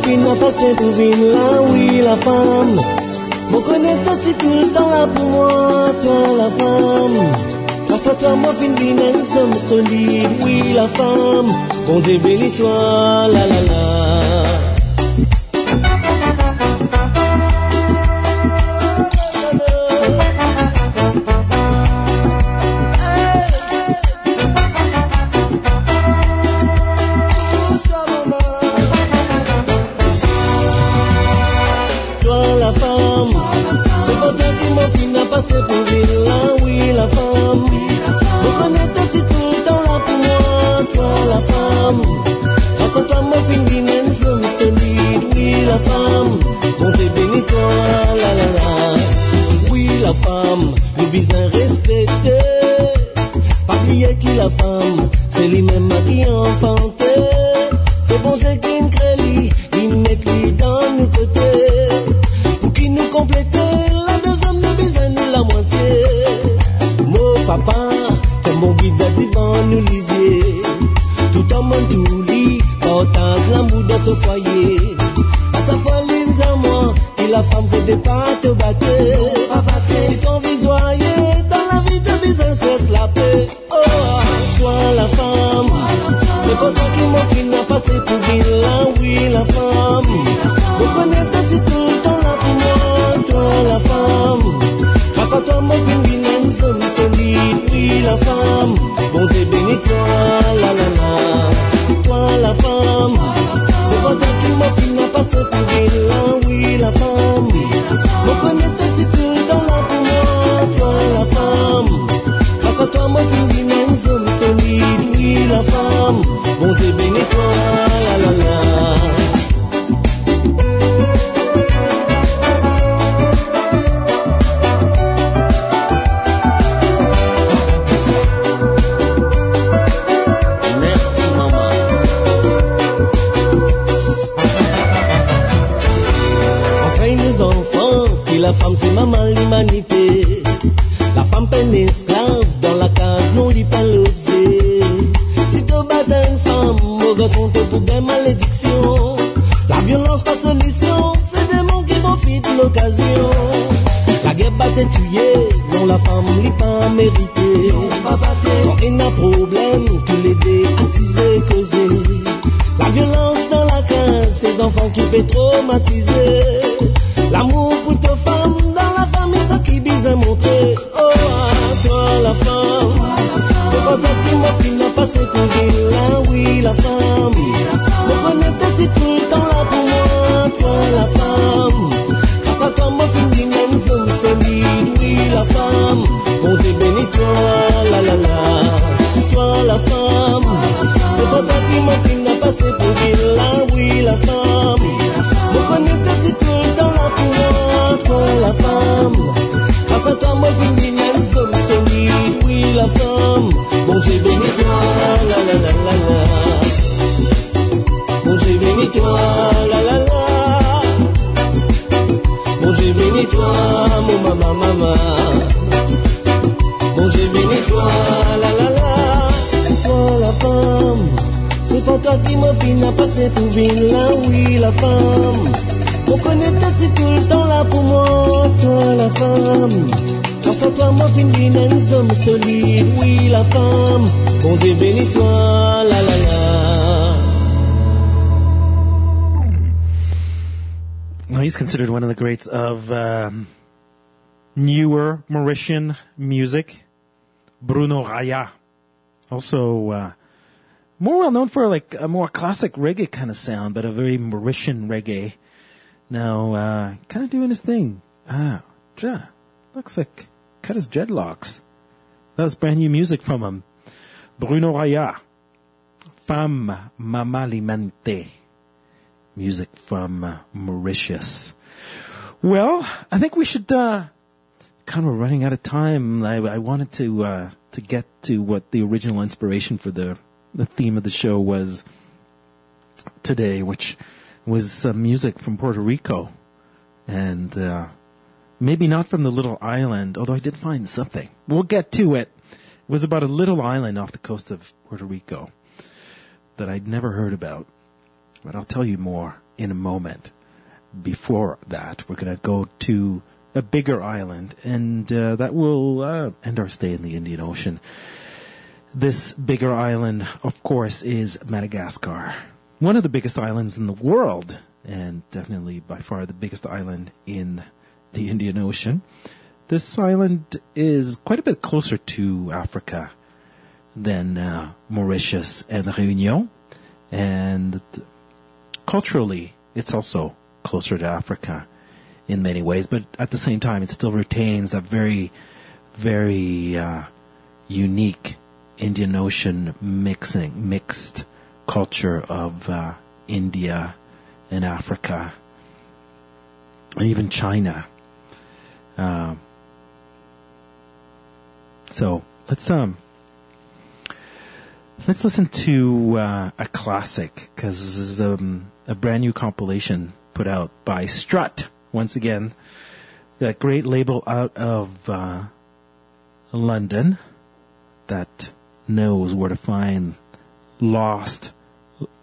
vin nan pase pou vin la ah oui la fam Mwen kone tati tout temps la pou mwen, toi la fam Grâce à toi mwen vin vin en solide, oui la fam Bon Dieu bénis toi, la la la. Passer pour vilain, oui la femme. Me connaître si tout le temps là pour moi, toi la femme. À toi, somme solide, oui la femme. Bon Dieu bénis toi, la la la. Toi la femme, c'est pas toi qui m'a fini à passer pour vilain, oui la femme. Me connaître si tout le temps là pour moi, toi la femme. À toi, somme solide, oui la femme. Bon Dieu bénis toi, la la la la la. Bon Dieu bénis toi, la la la. Bon Dieu bénis toi, mon maman, maman. Bon Dieu bénis toi, la la la. Toi la femme, c'est pas toi qui m'as fini à passer pour vilain, oui la femme. On connaît ta tout le temps là pour moi, toi la femme. Somme solide, oui la femme. Bon Dieu bénis toi, la la la. Well, he's considered one of the greats of um, newer Mauritian music. Bruno Raya, also uh, more well known for like a more classic reggae kind of sound, but a very Mauritian reggae. Now, uh, kind of doing his thing. Ah, ja, looks like cut his dreadlocks. That was brand new music from him. Bruno Raya, Femme Mama l'Humanité music from uh, Mauritius. Well, I think we should, uh, kind of running out of time. I, I wanted to, uh, to get to what the original inspiration for the, the theme of the show was today, which was uh, music from Puerto Rico. And, uh, maybe not from the little island, although I did find something. We'll get to it. It was about a little island off the coast of Puerto Rico that I'd never heard about but I'll tell you more in a moment. Before that, we're going to go to a bigger island, and uh, that will uh, end our stay in the Indian Ocean. This bigger island, of course, is Madagascar, one of the biggest islands in the world, and definitely by far the biggest island in the Indian Ocean. This island is quite a bit closer to Africa than uh, Mauritius and Réunion, and culturally, it's also closer to Africa. in many ways, but at the same time, it still retains that very, very uh, unique Indian Ocean mixing, mixed culture of uh, India and Africa, and even China. Um, so let's um let's listen to uh, a classic because this is um, a brand new compilation put out by Strut once again, that great label out of uh, London that knows where to find lost,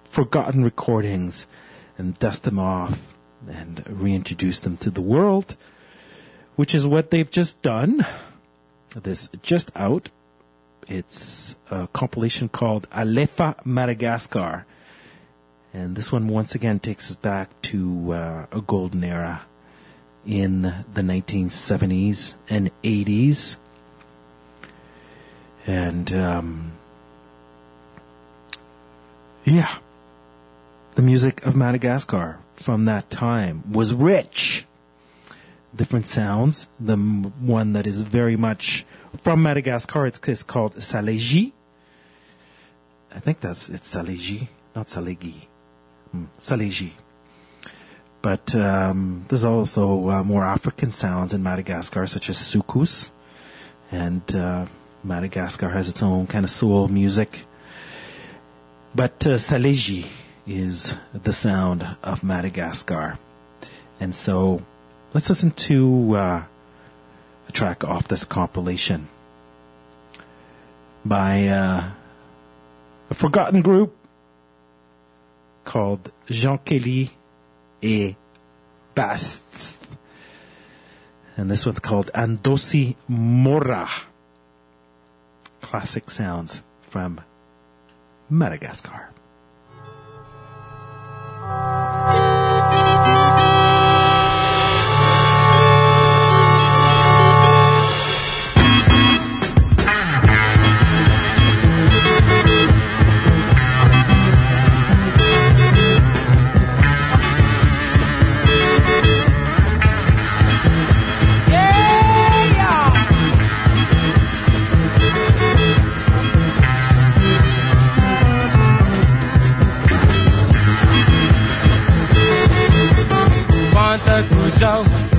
forgotten recordings and dust them off and reintroduce them to the world, which is what they've just done. This just out. It's a compilation called Alefa Madagascar. And this one once again takes us back to uh, a golden era in the 1970s and 80s. And, um, yeah, the music of Madagascar from that time was rich. Different sounds. The one that is very much from Madagascar, it's, it's called Saleji. I think that's, it's Saleji, not Salegi. Hmm, Saleji. But um, there's also uh, more African sounds in Madagascar, such as soukous. And uh, Madagascar has its own kind of soul music. But uh, Saleji is the sound of Madagascar. And so let's listen to uh, a track off this compilation by uh, a forgotten group called Jean Kely et Bast. And this one's called Andosi Mora. Classic sounds from Madagascar.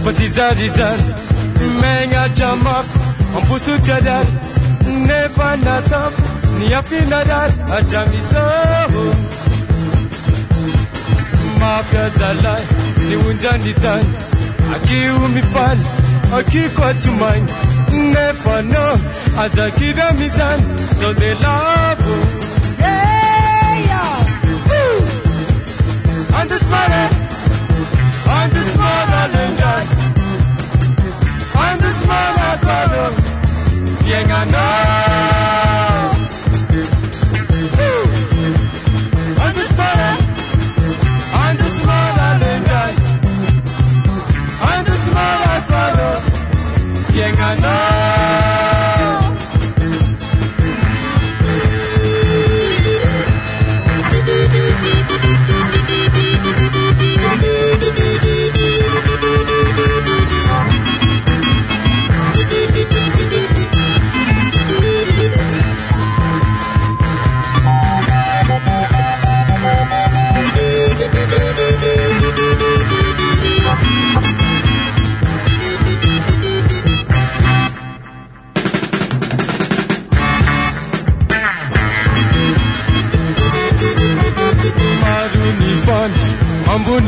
Zao fa tsy zary zany megnatra mafy amposotsiadary nefa natafo ny afinarary hatramizao mafiazalahy ny onjany tany akio mifaly akiko atomagny nefa no azakira mizany zao de lavo Andesmare I'm the than that. I'm the. Bien I know.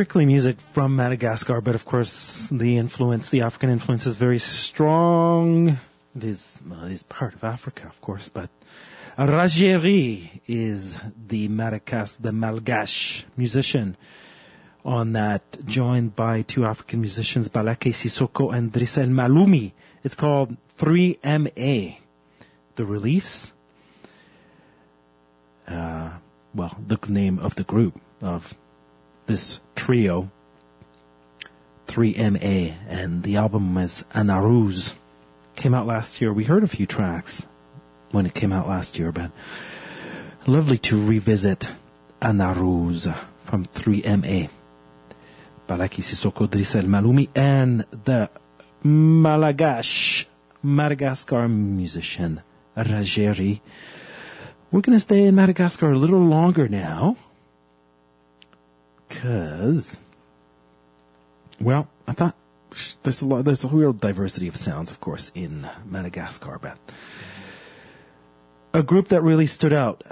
strictly music from Madagascar, but of course the influence, the African influence is very strong. It is, well, it is part of Africa, of course, but Rajery is the Madagas, the Malgache musician on that, joined by two African musicians, Ballaké Sissoko and Driss El Maloumi. It's called 3MA. The release, uh, well, the name of the group of this trio, 3MA, and the album is Anarouz. Came out last year. We heard a few tracks when it came out last year, but lovely to revisit Anarouz from 3MA. Ballaké Sissoko Driss El Maloumi and the Malagash, Madagascar musician Rajery. We're going to stay in Madagascar a little longer now. Cause, well, I thought there's a lot, there's a real diversity of sounds, of course, in Madagascar, but a group that really stood out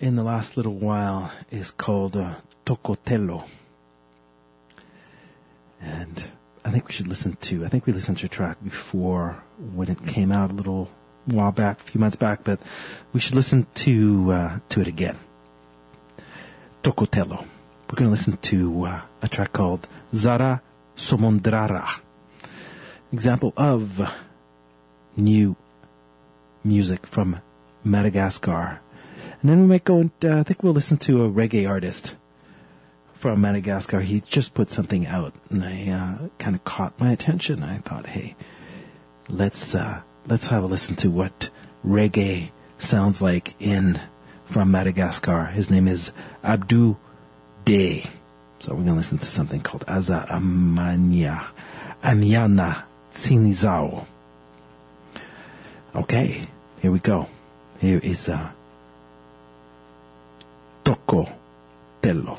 in the last little while is called uh, Toko Telo. And I think we should listen to, I think we listened to a track before when it came out a little while back, a few months back, but we should listen to, uh, to it again. Toko Telo. We're going to listen to uh, a track called Zara Somondrara. Example of new music from Madagascar. And then we might go and, uh, I think we'll listen to a reggae artist from Madagascar. He just put something out and I, uh, kind of caught my attention. I thought, hey, let's, uh, let's have a listen to what reggae sounds like in, from Madagascar. His name is Abdu So we're going to listen to something called Aza Amanya, Amiana Tsinizao. Okay, here we go. Here is uh, Toko Telo.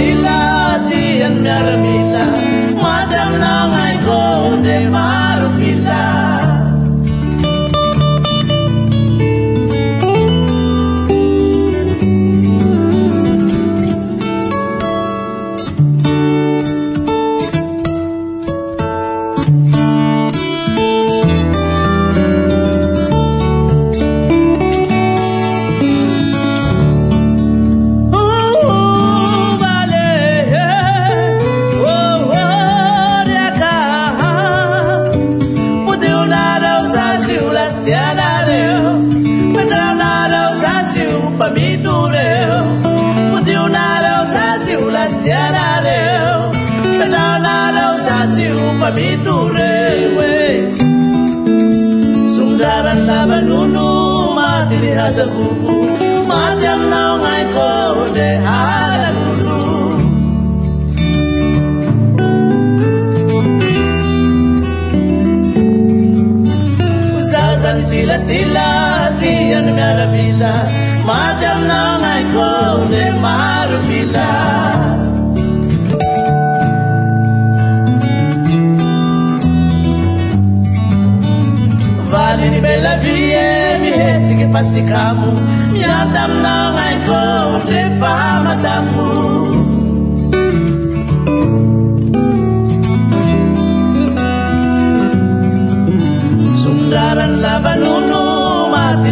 marubila Vale ni bella vie mi hesi che passi Mi andam na ngay ko de fama tamu Sundaran laban unu mati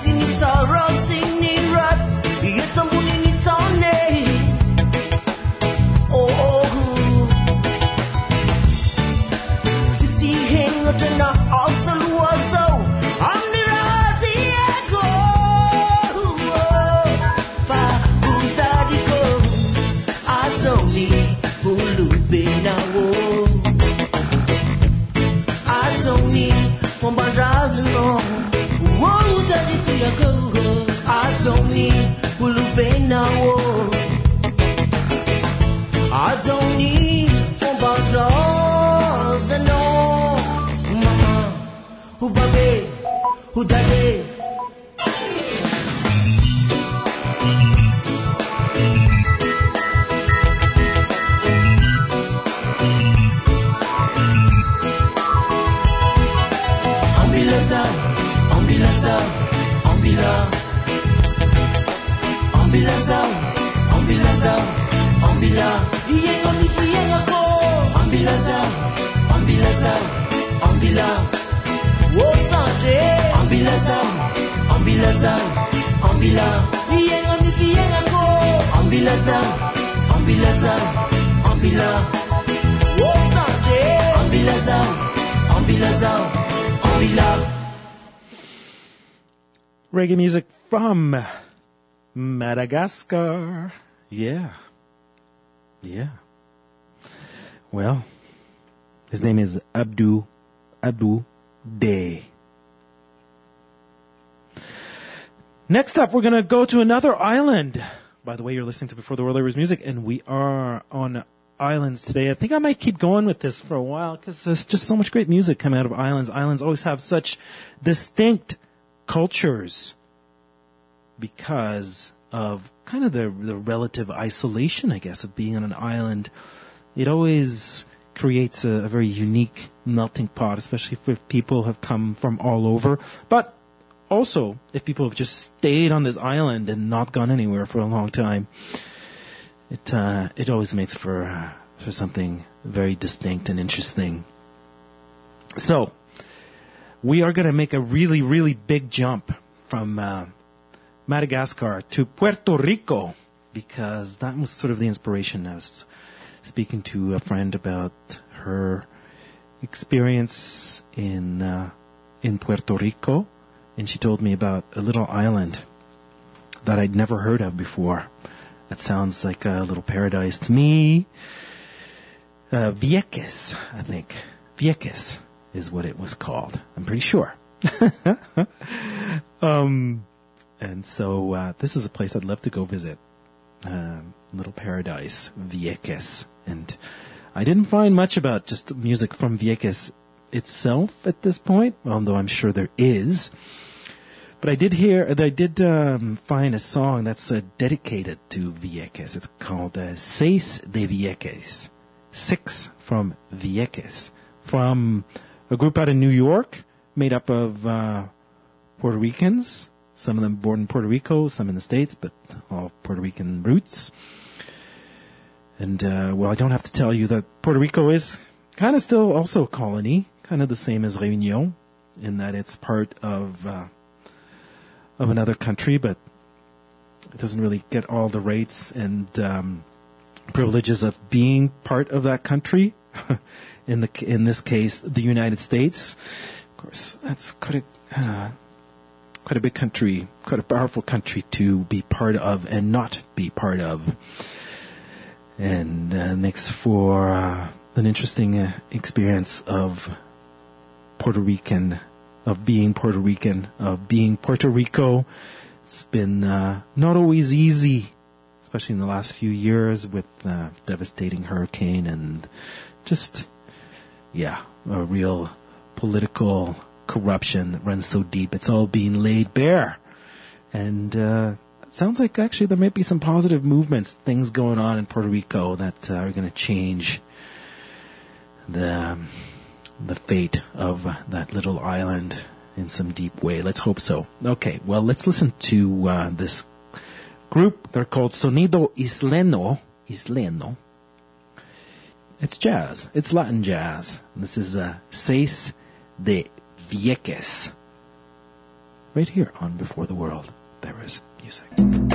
kufamisi ni tarasi ni Reggae music from Madagascar. Yeah. Yeah. Well, his name is Abdu Abdu Day. Next up, we're going to go to another island. By the way, you're listening to Before the World Was Music, and we are on islands today. I think I might keep going with this for a while because there's just so much great music coming out of islands. Islands always have such distinct cultures because of kind of the, the relative isolation, I guess, of being on an island. It always creates a, a very unique melting pot, especially if people have come from all over. But also, if people have just stayed on this island and not gone anywhere for a long time, it uh, it always makes for uh, for something very distinct and interesting. So, we are going to make a really really big jump from uh, Madagascar to Puerto Rico because that was sort of the inspiration. I was speaking to a friend about her experience in uh, in Puerto Rico, and she told me about a little island that I'd never heard of before. That sounds like a little paradise to me. Uh, Vieques, I think. Vieques is what it was called. I'm pretty sure. um, and so uh, this is a place I'd love to go visit. Um, little paradise, Vieques, and I didn't find much about just music from Vieques itself at this point, although I'm sure there is. But I did hear, I did um, find a song that's uh, dedicated to Vieques. It's called uh, Seis de Vieques. Six from Vieques. From a group out of New York made up of uh, Puerto Ricans. Some of them born in Puerto Rico, some in the States, but all Puerto Rican roots. And, uh, well, I don't have to tell you that Puerto Rico is kind of still also a colony, kind of the same as Réunion, in that it's part of, uh, of another country, but it doesn't really get all the rights and, um, privileges of being part of that country. in the, in this case, the United States. Of course, that's a, uh, quite a big country, quite a powerful country to be part of and not be part of and uh, makes for uh, an interesting uh, experience of Puerto Rican, of being Puerto Rican, of being Puerto Rico. It's been uh, not always easy, especially in the last few years with uh, devastating hurricane and just, yeah, a real political corruption that runs so deep. It's all being laid bare. And uh, sounds like actually there might be some positive movements, things going on in Puerto Rico that uh, are going to change the um, the fate of that little island in some deep way. Let's hope so. Okay, well, let's listen to uh, this group. They're called Sonido Isleño. Isleño. It's jazz. It's Latin jazz. This is uh, Seis de Vieques. Right here on Before the World, there is music.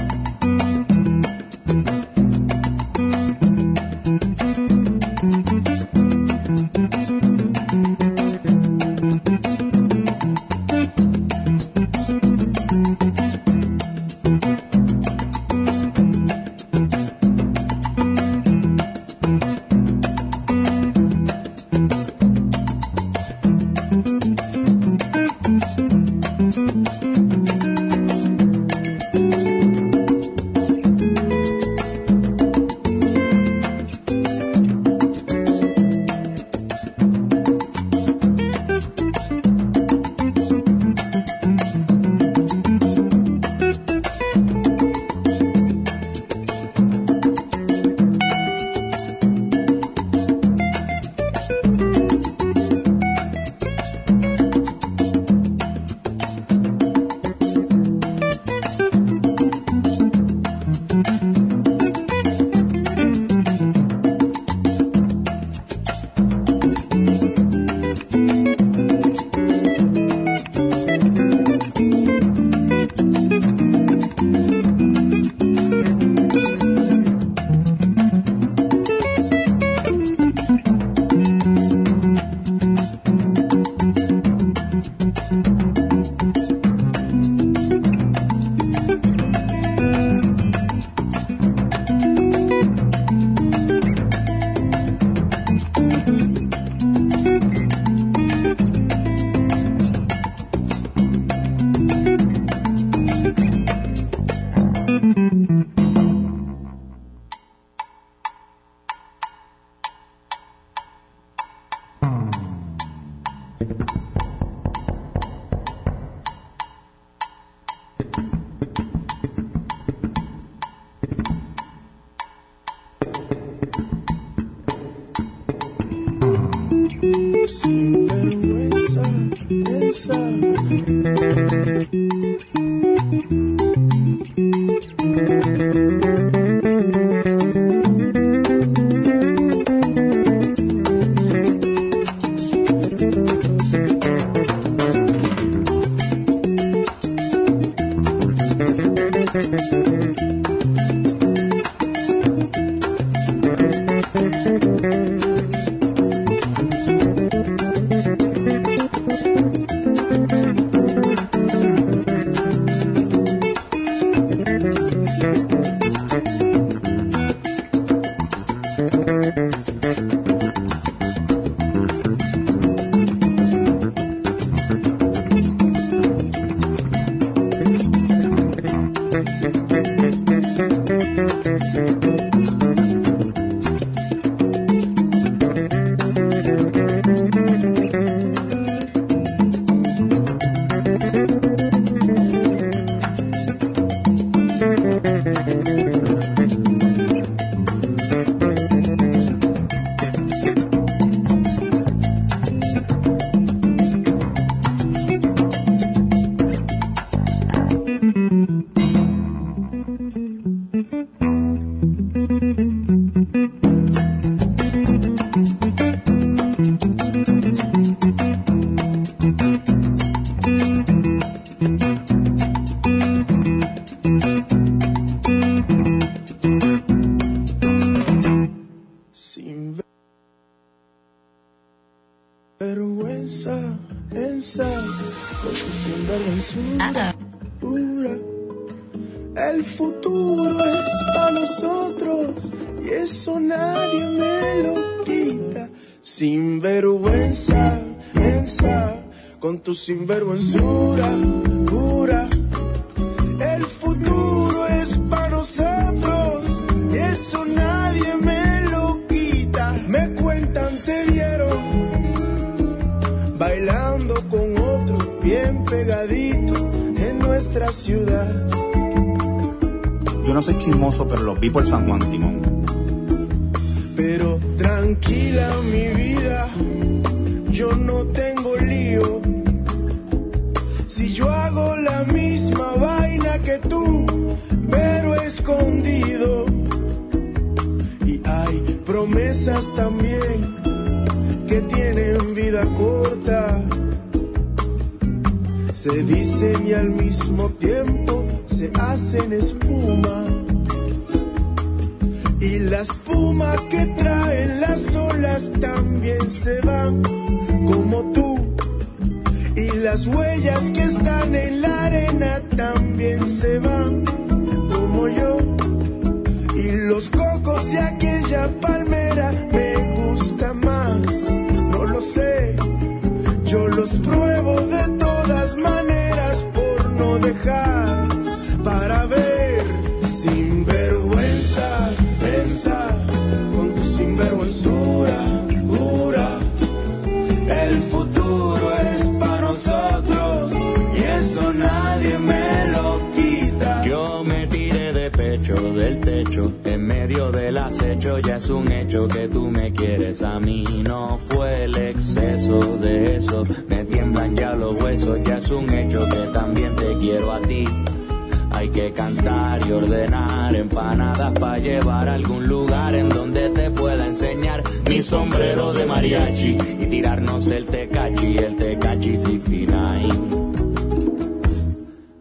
el Tecachi, el Tecachi 69.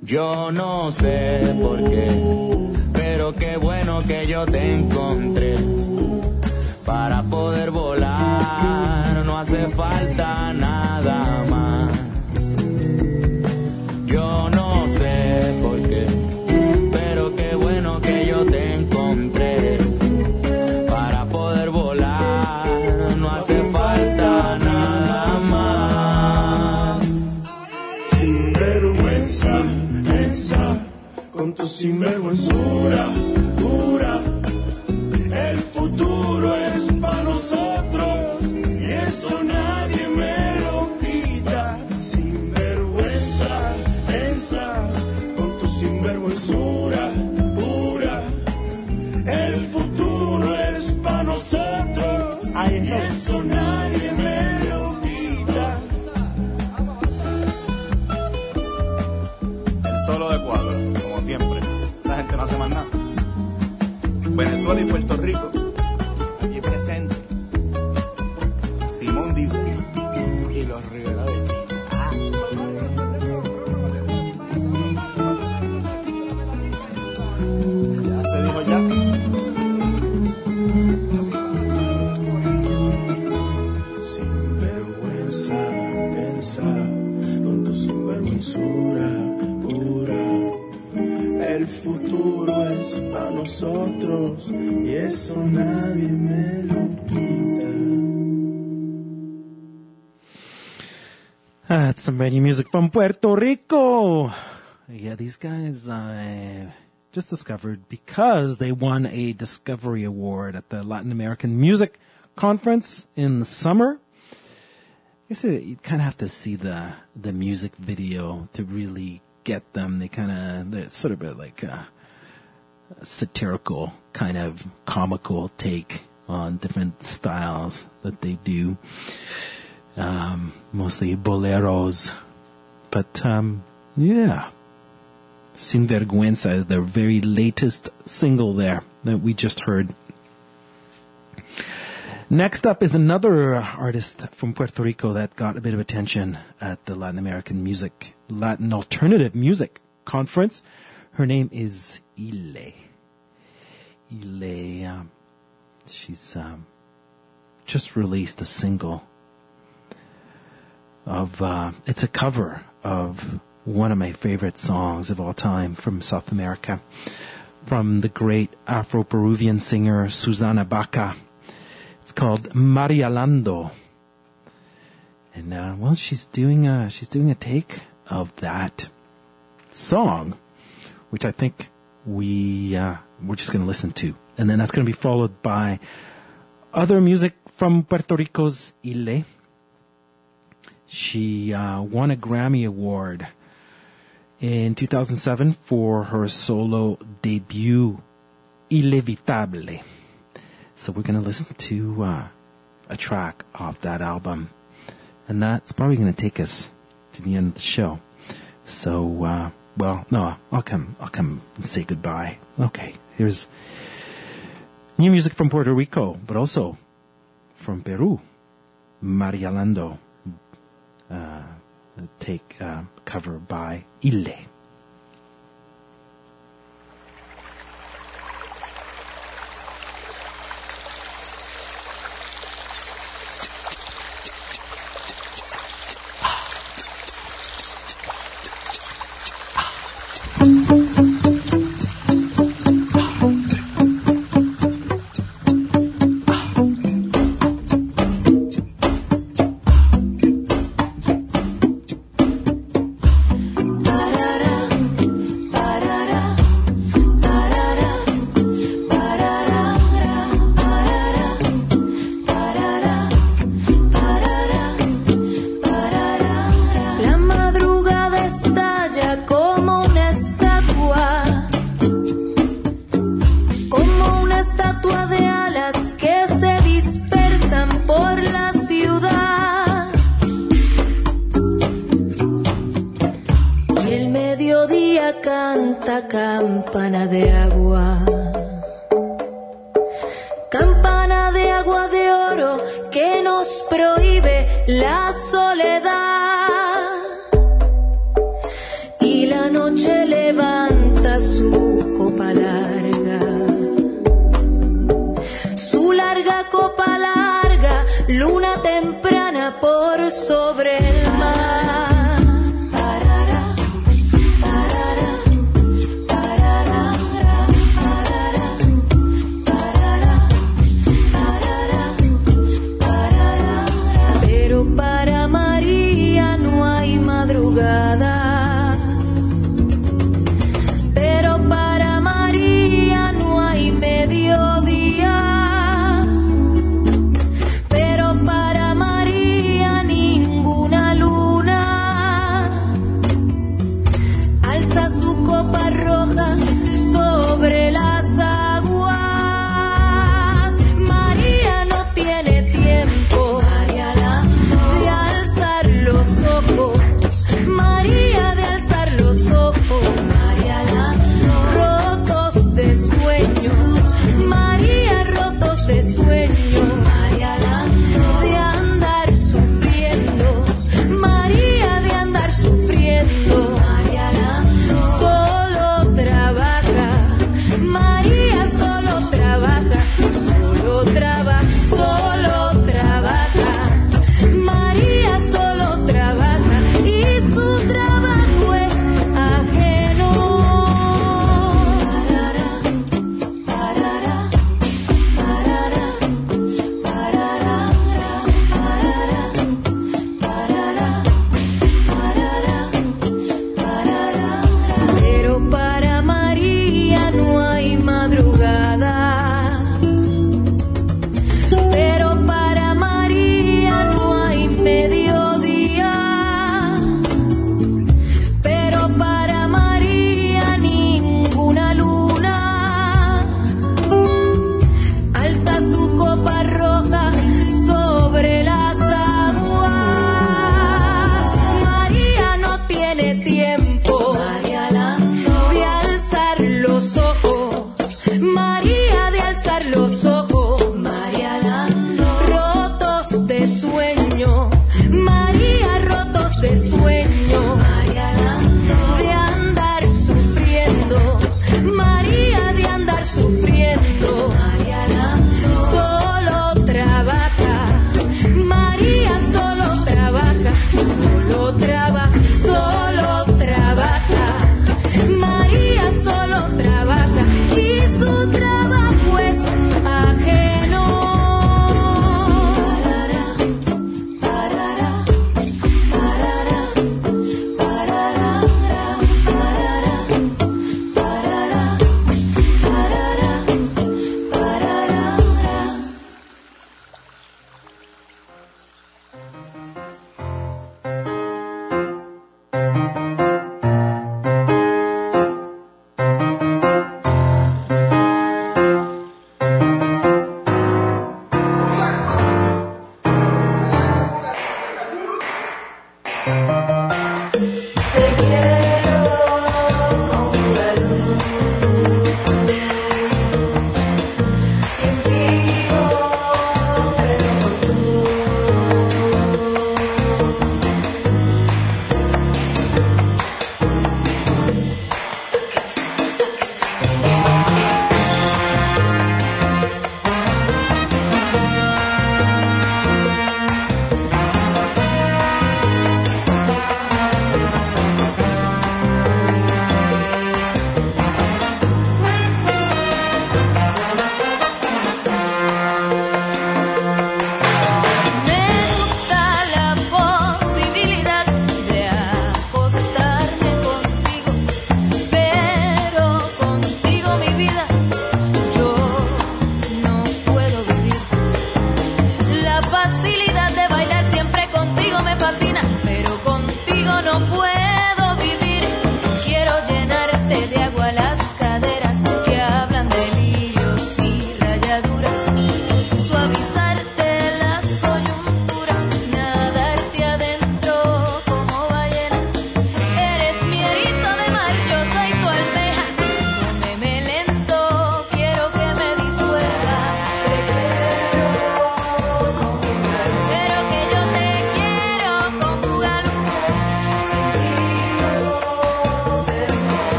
Yo no sé por qué, pero qué bueno que yo te encontré. Para poder volar no hace falta nada más. Yo no primeiro azul. Nosotros y eso nadie me lo quita. Ah, That's some brand new music from Puerto Rico. Yeah, these guys I just discovered because they won a Discovery Award at the Latin American Music Conference in the summer. I guess you kind of have to see the the music video to really get them. They kind of they're sort of like a satirical kind of comical take on different styles that they do um, mostly boleros. But um, yeah, Sin Vergüenza is their very latest single there that we just heard. Next up is another artist from Puerto Rico that got a bit of attention at the Latin American Music, Latin Alternative Music Conference. Her name is Ile. Ile, um, she's um, just released a single of uh, it's a cover of one of my favorite songs of all time from South America, from the great Afro-Peruvian singer Susana Baca. It's called María Landó, and uh, well, she's doing a she's doing a take of that song, which I think we uh, we're just going to listen to, and then that's going to be followed by other music from Puerto Rico's Ile. She uh, won a Grammy Award in 2007 for her solo debut, Ilevitable. So we're going to listen to uh, a track off that album, and that's probably going to take us to the end of the show. So, uh, well, no, I'll come. I'll come and say goodbye. Okay, here's new music from Puerto Rico, but also from Peru, María Landó uh, take uh, cover by Ile.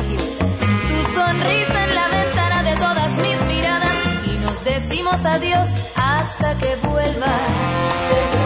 Tu sonrisa en la ventana de todas mis miradas y nos decimos adiós hasta que vuelvas.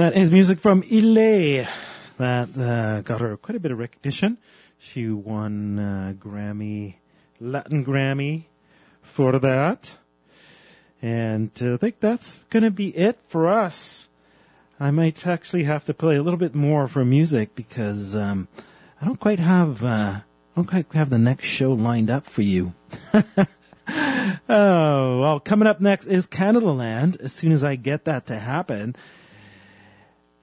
That is music from Ile that uh, got her quite a bit of recognition. She won uh, Grammy, Latin Grammy for that. And uh, I think that's going to be it for us. I might actually have to play a little bit more for music because um, I don't quite have uh, I don't quite have the next show lined up for you. oh well, coming up next is Canada Land. As soon as I get that to happen,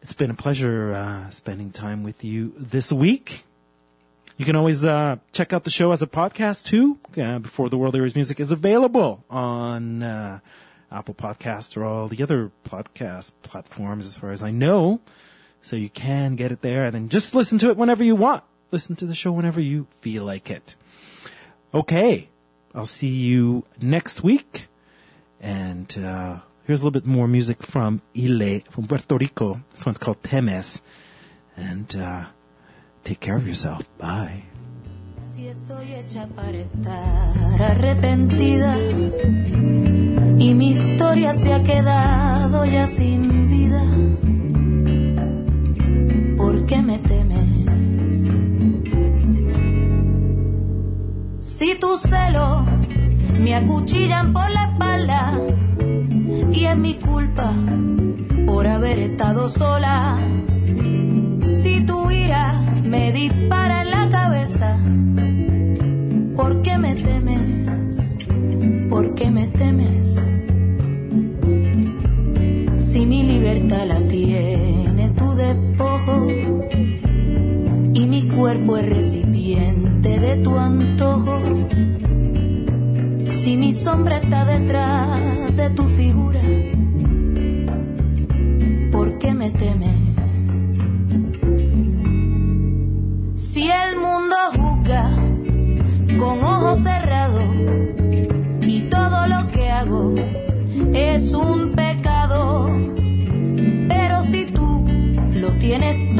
it's been a pleasure uh, spending time with you this week. You can always uh, check out the show as a podcast too. Uh, before the World Areas Music is available on uh, Apple Podcasts or all the other podcast platforms, as far as I know. So you can get it there, and then just listen to it whenever you want. Listen to the show whenever you feel like it. Okay, I'll see you next week, and uh, here's a little bit more music from Ile from Puerto Rico. This one's called Temes, and. Uh, Take care of yourself. Bye. Si estoy hecha me acuchillan por la espalda y es mi culpa por haber estado sola, si tu ira me dispara en la cabeza. ¿Por qué me temes? ¿Por qué me temes? Si mi libertad la tiene tu despojo y mi cuerpo es recipiente de tu antojo. Si mi sombra está detrás de tu figura, ¿por qué me temes? Si el mundo juzga con ojos cerrados y todo lo que hago es un pecado, pero si tú lo tienes